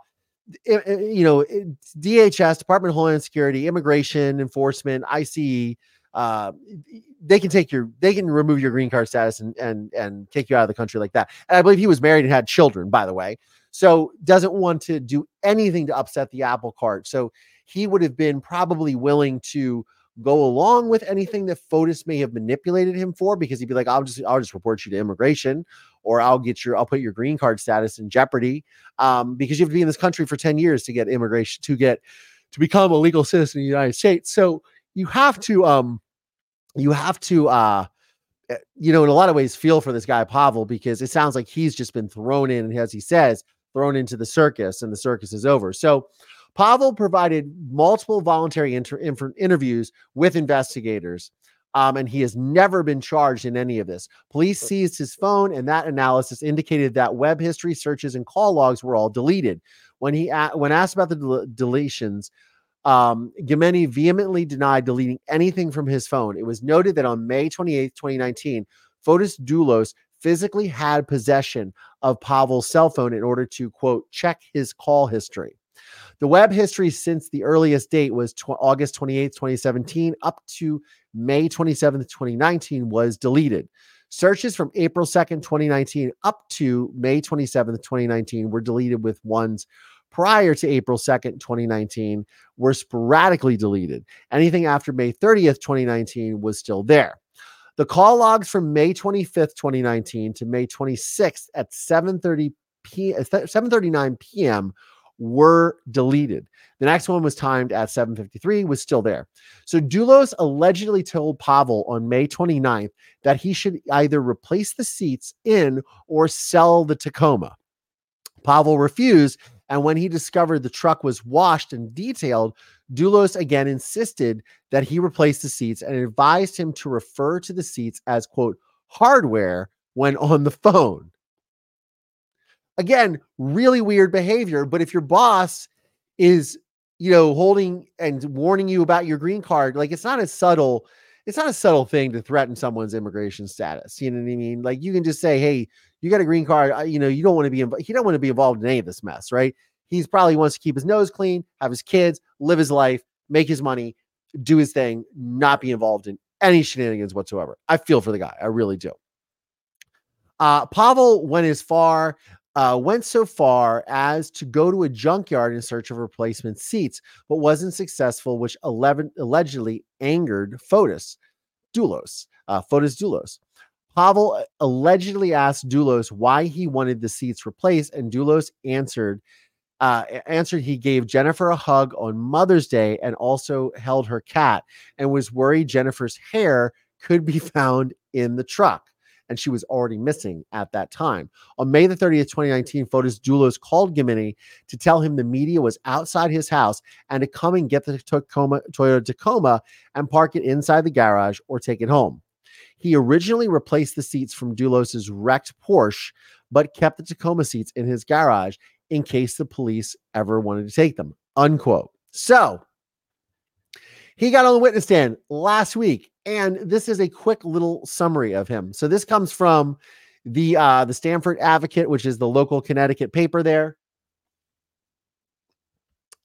It, it, you know, it, DHS, Department of Homeland Security, Immigration Enforcement, ICE, uh, they can take your they can remove your green card status and and and kick you out of the country like that. And I believe he was married and had children, by the way. So doesn't want to do anything to upset the apple cart. So he would have been probably willing to go along with anything that Fotis may have manipulated him for because he'd be like, I'll just I'll just report you to immigration or I'll get your I'll put your green card status in jeopardy. Um, because you have to be in this country for 10 years to get immigration to get to become a legal citizen in the United States. So you have to um you have to uh eh, you know in a lot of ways feel for this guy Pavel because it sounds like he's just been thrown in and as he says thrown into the circus and the circus is over so Pavel provided multiple voluntary inter- inter- interviews with investigators um, and he has never been charged in any of this. Police seized his phone, and that analysis indicated that web history searches and call logs were all deleted. When he a- when asked about the del- deletions, um, Gumienny vehemently denied deleting anything from his phone. It was noted that on May 28, 2019, Fotis Dulos physically had possession of Pavel's cell phone in order to, quote, check his call history. The web history since the earliest date was tw- August 28, 2017, up to May 27, 2019, was deleted. Searches from April 2nd, 2019, up to May 27th, 2019, were deleted with ones prior to April 2nd, 2019, were sporadically deleted. Anything after May 30th, 2019 was still there. The call logs from May 25th, 2019 to May 26th at 7:30 p uh, 7:39 p.m. were deleted. The next one was timed at 7:53 was still there. So Dulos allegedly told Pavel on May 29th that he should either replace the seats in or sell the Tacoma. Pavel refused and when he discovered the truck was washed and detailed, Dulos again insisted that he replace the seats and advised him to refer to the seats as, quote, hardware when on the phone. Again, really weird behavior. But if your boss is, you know, holding and warning you about your green card, like it's not as subtle. It's not a subtle thing to threaten someone's immigration status. You know what I mean? Like you can just say, "Hey, you got a green card. You know, you don't want to be. involved. he don't want to be involved in any of this mess, right? He's probably wants to keep his nose clean, have his kids, live his life, make his money, do his thing, not be involved in any shenanigans whatsoever. I feel for the guy. I really do. Uh, Pavel went as far, uh, went so far as to go to a junkyard in search of replacement seats, but wasn't successful, which 11, allegedly angered Fotis Dulos. Uh, Fotis Dulos. Pavel uh, allegedly asked Dulos why he wanted the seats replaced, and Dulos answered uh, answered he gave Jennifer a hug on Mother's Day and also held her cat and was worried Jennifer's hair could be found in the truck. And she was already missing at that time. On May the 30th, 2019, Fotis Dulos called Gumienny to tell him the media was outside his house and to come and get the Tacoma, Toyota Tacoma and park it inside the garage or take it home. He originally replaced the seats from Dulos's wrecked Porsche, but kept the Tacoma seats in his garage in case the police ever wanted to take them. Unquote. So he got on the witness stand last week, and this is a quick little summary of him. So this comes from the uh, the Stamford Advocate, which is the local Connecticut paper there.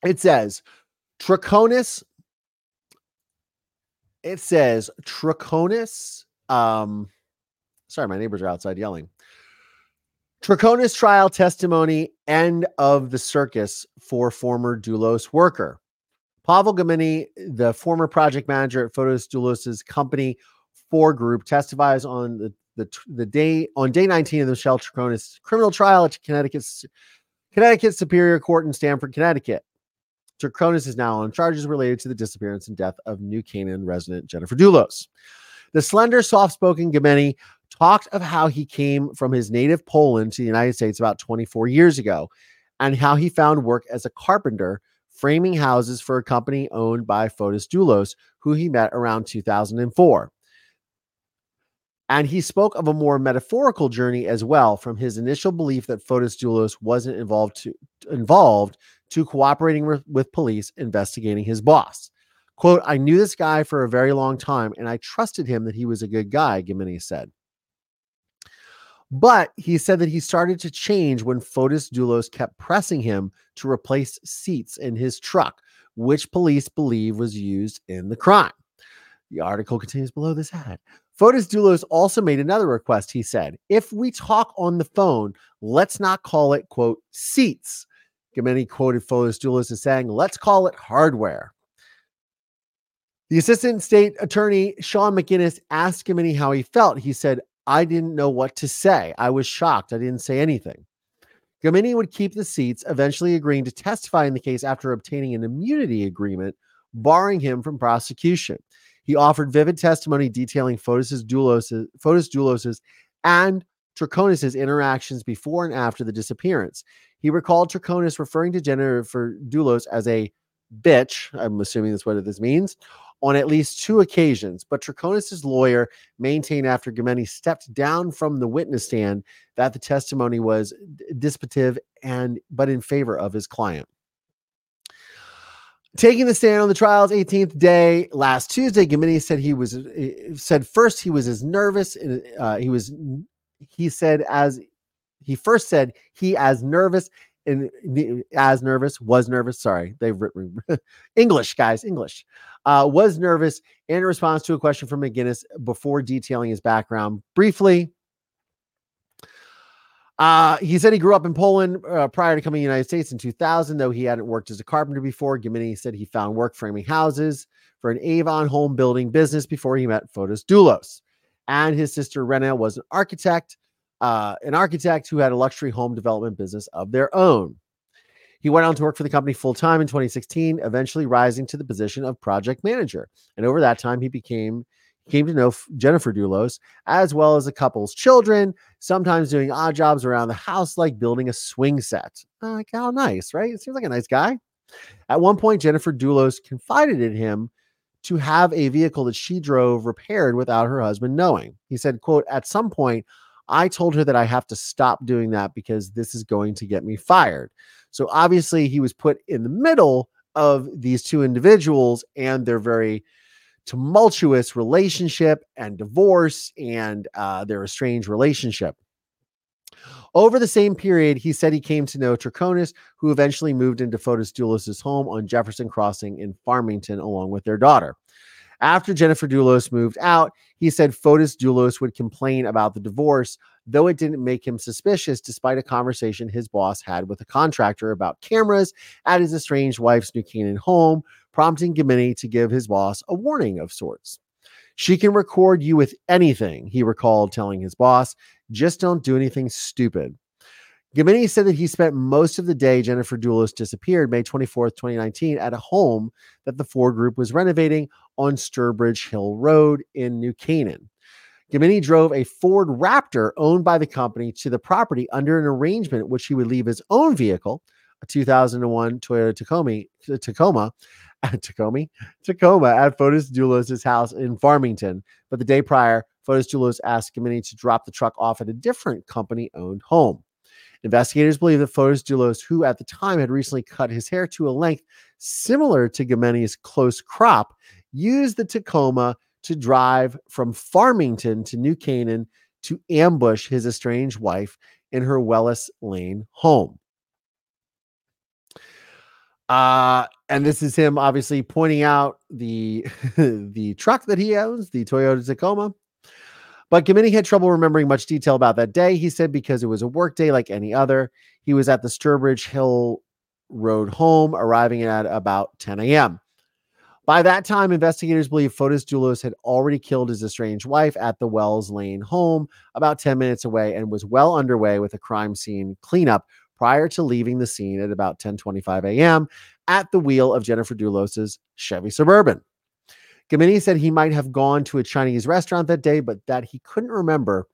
It says Troconis. It says Troconis. Um, sorry, my neighbors are outside yelling. Troconis trial testimony, end of the circus for former Dulos worker. Pavel Gumienny, the former project manager at Fotis Dulos's company Four Group, testifies on the, the, the day on day 19 of the Michelle Troconis criminal trial at Connecticut's Connecticut Superior Court in Stamford, Connecticut. Troconis is now on charges related to the disappearance and death of New Canaan resident Jennifer Dulos. The slender, soft-spoken Gumienny talked of how he came from his native Poland to the United States about 24 years ago and how he found work as a carpenter framing houses for a company owned by Fotis Dulos, who he met around 2004. And he spoke of a more metaphorical journey as well, from his initial belief that Fotis Dulos wasn't involved to involved to cooperating with, with police investigating his boss. Quote, I knew this guy for a very long time and I trusted him that he was a good guy, Gumienny said. But he said that he started to change when Fotis Dulos kept pressing him to replace seats in his truck, which police believe was used in the crime. The article continues below this ad. Fotis Dulos also made another request. He said, If we talk on the phone, let's not call it, quote, seats. Gumienny quoted Fotis Dulos as saying, Let's call it hardware. The assistant state attorney, Sean McGuinness, asked Gumienny how he felt. He said, I didn't know what to say. I was shocked. I didn't say anything. Gumienny would keep the seats, eventually agreeing to testify in the case after obtaining an immunity agreement, barring him from prosecution. He offered vivid testimony detailing Fotis Dulos's, Fotis Dulos's and Troconis's interactions before and after the disappearance. He recalled Troconis referring to Jennifer Dulos as a bitch. I'm assuming that's what this means on at least two occasions, but Troconis' lawyer maintained after Gumienny stepped down from the witness stand that the testimony was dispositive and but in favor of his client. Taking the stand on the trial's 18th day last Tuesday, Gumienny said he was said first he was as nervous. Uh, he was he said as he first said he as nervous and as nervous was nervous. Sorry, they've written English, guys, English uh, was nervous in response to a question from McGuinness before detailing his background briefly. Uh, he said he grew up in Poland uh, prior to coming to the United States in 2000, though he hadn't worked as a carpenter before. Gumienny said he found work framing houses for an Avon home building business before he met Fotis Dulos. And his sister Rena was an architect, uh, an architect who had a luxury home development business of their own. He went on to work for the company full time in 2016, eventually rising to the position of project manager. And over that time, he became came to know Jennifer Dulos as well as the couple's children, sometimes doing odd jobs around the house, like building a swing set. Like, how nice, right? It seems like a nice guy. At one point, Jennifer Dulos confided in him to have a vehicle that she drove repaired without her husband knowing. He said, quote, at some point, I told her that I have to stop doing that because this is going to get me fired. So obviously, he was put in the middle of these two individuals and their very tumultuous relationship and divorce and uh, their estranged relationship. Over the same period, he said he came to know Troconis, who eventually moved into Fotis Dulos' home on Jefferson Crossing in Farmington along with their daughter. After Jennifer Dulos moved out, he said Fotis Dulos would complain about the divorce, though it didn't make him suspicious, despite a conversation his boss had with a contractor about cameras at his estranged wife's New Canaan home, prompting Gumienny to give his boss a warning of sorts. She can record you with anything, he recalled telling his boss. Just don't do anything stupid. Gumienny said that he spent most of the day Jennifer Dulos disappeared May 24th, 2019, at a home that the Four Group was renovating on Sturbridge Hill Road in New Canaan. Gumienny drove a Ford Raptor owned by the company to the property under an arrangement which he would leave his own vehicle, a 2001 Toyota Tacoma, Tacoma, Tacoma, Tacoma at Fotis Dulos' house in Farmington. But the day prior, Fotis Dulos asked Gumienny to drop the truck off at a different company-owned home. Investigators believe that Fotis Dulos, who at the time had recently cut his hair to a length similar to Gumienny's close crop, used the Tacoma to drive from Farmington to New Canaan to ambush his estranged wife in her Wells Lane home. Uh, and this is him obviously pointing out the the truck that he owns, the Toyota Tacoma. But Gumienny had trouble remembering much detail about that day. He said because it was a work day like any other. He was at the Sturbridge Hill Road home, arriving at about 10 a.m. By that time, investigators believe Fotis Dulos had already killed his estranged wife at the Wells Lane home about 10 minutes away and was well underway with a crime scene cleanup prior to leaving the scene at about 10:25 a.m. at the wheel of Jennifer Dulos's Chevy Suburban. Gumienny said he might have gone to a Chinese restaurant that day, but that he couldn't remember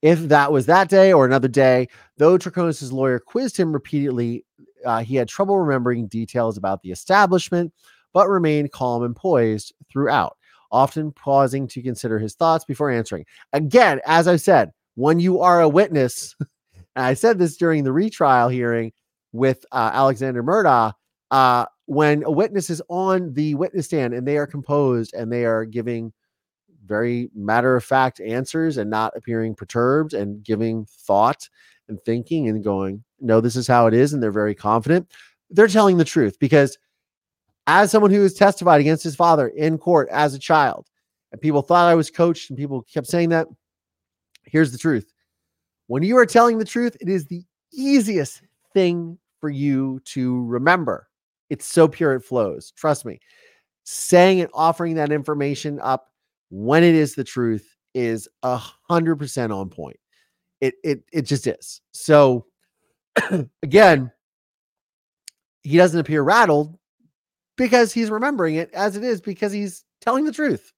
if that was that day or another day. Though Troconis' lawyer quizzed him repeatedly, uh, he had trouble remembering details about the establishment, but remained calm and poised throughout, often pausing to consider his thoughts before answering. Again, as I said, when you are a witness, and I said this during the retrial hearing with uh, Alexander Murdaugh, uh, when a witness is on the witness stand and they are composed and they are giving very matter of fact answers and not appearing perturbed and giving thought and thinking and going, no, this is how it is. And they're very confident. They're telling the truth because as someone who has testified against his father in court as a child, and people thought I was coached and people kept saying that, here's the truth. When you are telling the truth, it is the easiest thing for you to remember. It's so pure, it flows. Trust me. Saying and offering that information up when it is the truth is a hundred percent on point. It it it just is. So again, he doesn't appear rattled because he's remembering it as it is because he's telling the truth.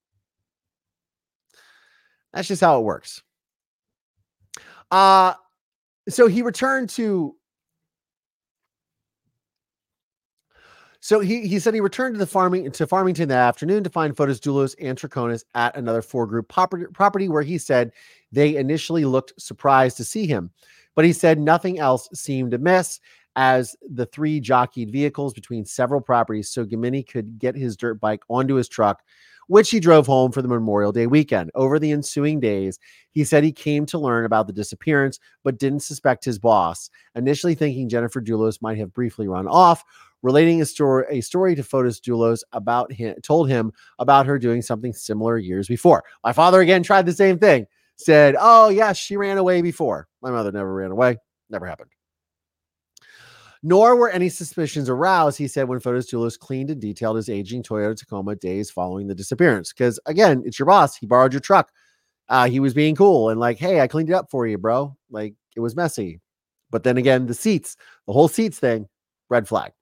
That's just how it works. Uh so he returned to So he he said he returned to the farming to Farmington that afternoon to find Fotis Dulos and Troconis at another Fore Group property, property where he said they initially looked surprised to see him, but he said nothing else seemed amiss as the three jockeyed vehicles between several properties so Gumienny could get his dirt bike onto his truck, which he drove home for the Memorial Day weekend. Over the ensuing days, he said he came to learn about the disappearance, but didn't suspect his boss, initially thinking Jennifer Dulos might have briefly run off. Relating a story, a story to Fotis Dulos about him, told him about her doing something similar years before. My father again tried the same thing. Said, "Oh yes, she ran away before. My mother never ran away. Never happened." Nor were any suspicions aroused, he said, when Fotis Dulos cleaned and detailed his aging Toyota Tacoma days following the disappearance. Because again, it's your boss. He borrowed your truck. Uh, he was being cool and like, hey, I cleaned it up for you, bro. Like it was messy. But then again, the seats, the whole seats thing, red flag.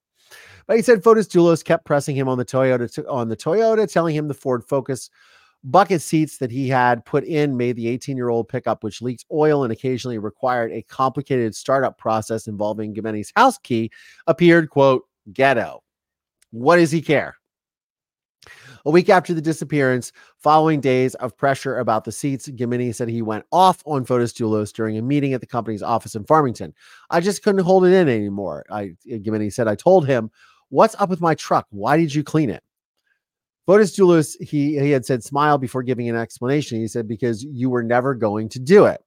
But he said Fotis Dulos kept pressing him on the Toyota on the Toyota, telling him the Ford Focus bucket seats that he had put in made the 18 year old pickup, which leaked oil and occasionally required a complicated startup process involving Gumienny's house key, appeared, quote, ghetto. What does he care? A week after the disappearance, following days of pressure about the seats, Gumienny said he went off on Fotis Dulos during a meeting at the company's office in Farmington. I just couldn't hold it in anymore. I Gumienny said, I told him, What's up with my truck? Why did you clean it? Fotis Dulos, he, he had said, smile before giving an explanation. He said, because you were never going to do it.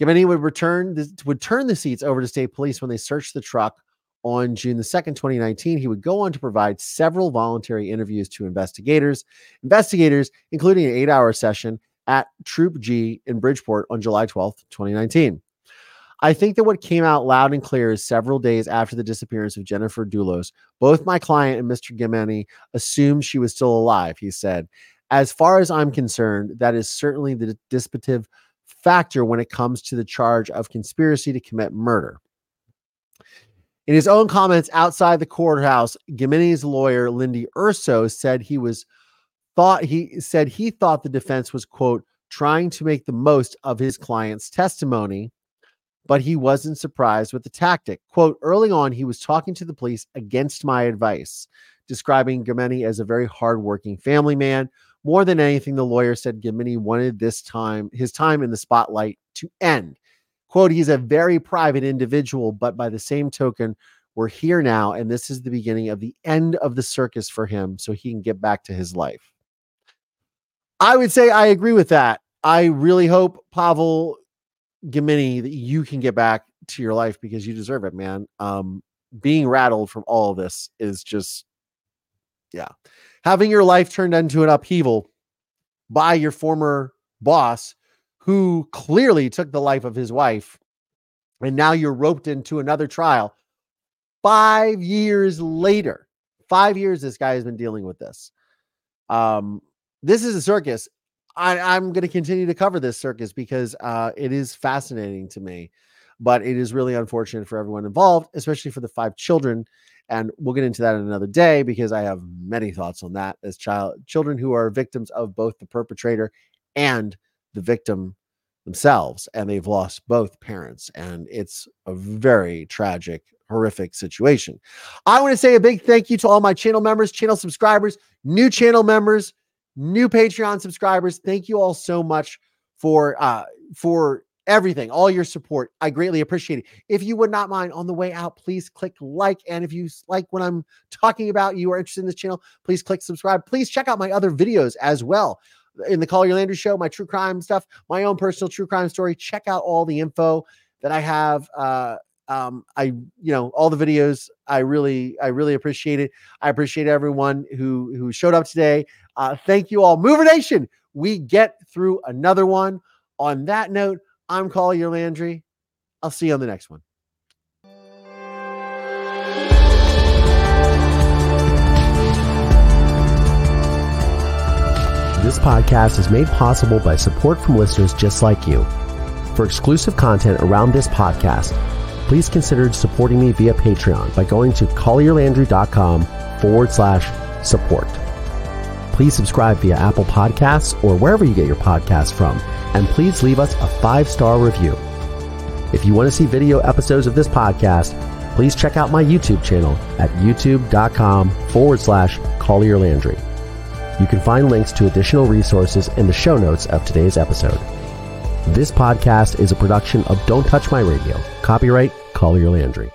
Gumienny would return the, would turn the seats over to state police when they searched the truck on June the 2nd, 2019. He would go on to provide several voluntary interviews to investigators, investigators, including an eight hour session at Troop G in Bridgeport on July 12th, 2019. I think that what came out loud and clear is several days after the disappearance of Jennifer Dulos, both my client and Mr. Gumienny assumed she was still alive, he said. As far as I'm concerned, that is certainly the dispositive factor when it comes to the charge of conspiracy to commit murder. In his own comments outside the courthouse, Gumienny's lawyer, Lindy Urso, said he was thought he said he thought the defense was quote trying to make the most of his client's testimony but he wasn't surprised with the tactic. Quote early on he was talking to the police against my advice describing Gumienny as a very hardworking family man. More than anything the lawyer said Gumienny wanted this time his time in the spotlight to end. Quote he's a very private individual but by the same token we're here now and this is the beginning of the end of the circus for him so he can get back to his life. I would say I agree with that. I really hope Pawel Gumienny that you can get back to your life because you deserve it, man. Um, being rattled from all of this is just, yeah, having your life turned into an upheaval by your former boss, who clearly took the life of his wife, and now you're roped into another trial. Five years later, five years this guy has been dealing with this. Um, this is a circus. I, I'm going to continue to cover this circus because uh, it is fascinating to me, but it is really unfortunate for everyone involved, especially for the five children. And we'll get into that in another day because I have many thoughts on that as child children who are victims of both the perpetrator and the victim themselves, and they've lost both parents, and it's a very tragic, horrific situation. I want to say a big thank you to all my channel members, channel subscribers, new channel members new Patreon subscribers. Thank you all so much for uh for everything, all your support. I greatly appreciate it. If you would not mind on the way out, please click like. And if you like what I'm talking about, you are interested in this channel, please click subscribe. Please check out my other videos as well. In the Collier Landry show, my true crime stuff, my own personal true crime story. Check out all the info that I have. Uh, um, I, you know, all the videos. I really, I really appreciate it. I appreciate everyone who who showed up today. Uh, thank you all. Mover Nation, we get through another one. On that note, I'm Collier Landry. I'll see you on the next one. This podcast is made possible by support from listeners just like you. For exclusive content around this podcast, please consider supporting me via Patreon by going to collierlandry.com forward slash support. Please subscribe via Apple Podcasts or wherever you get your podcasts from, and please leave us a five star review. If you want to see video episodes of this podcast, please check out my YouTube channel at youtube.com forward slash Collier Landry. You can find links to additional resources in the show notes of today's episode. This podcast is a production of Don't Touch My Radio. Copyright Collier Landry.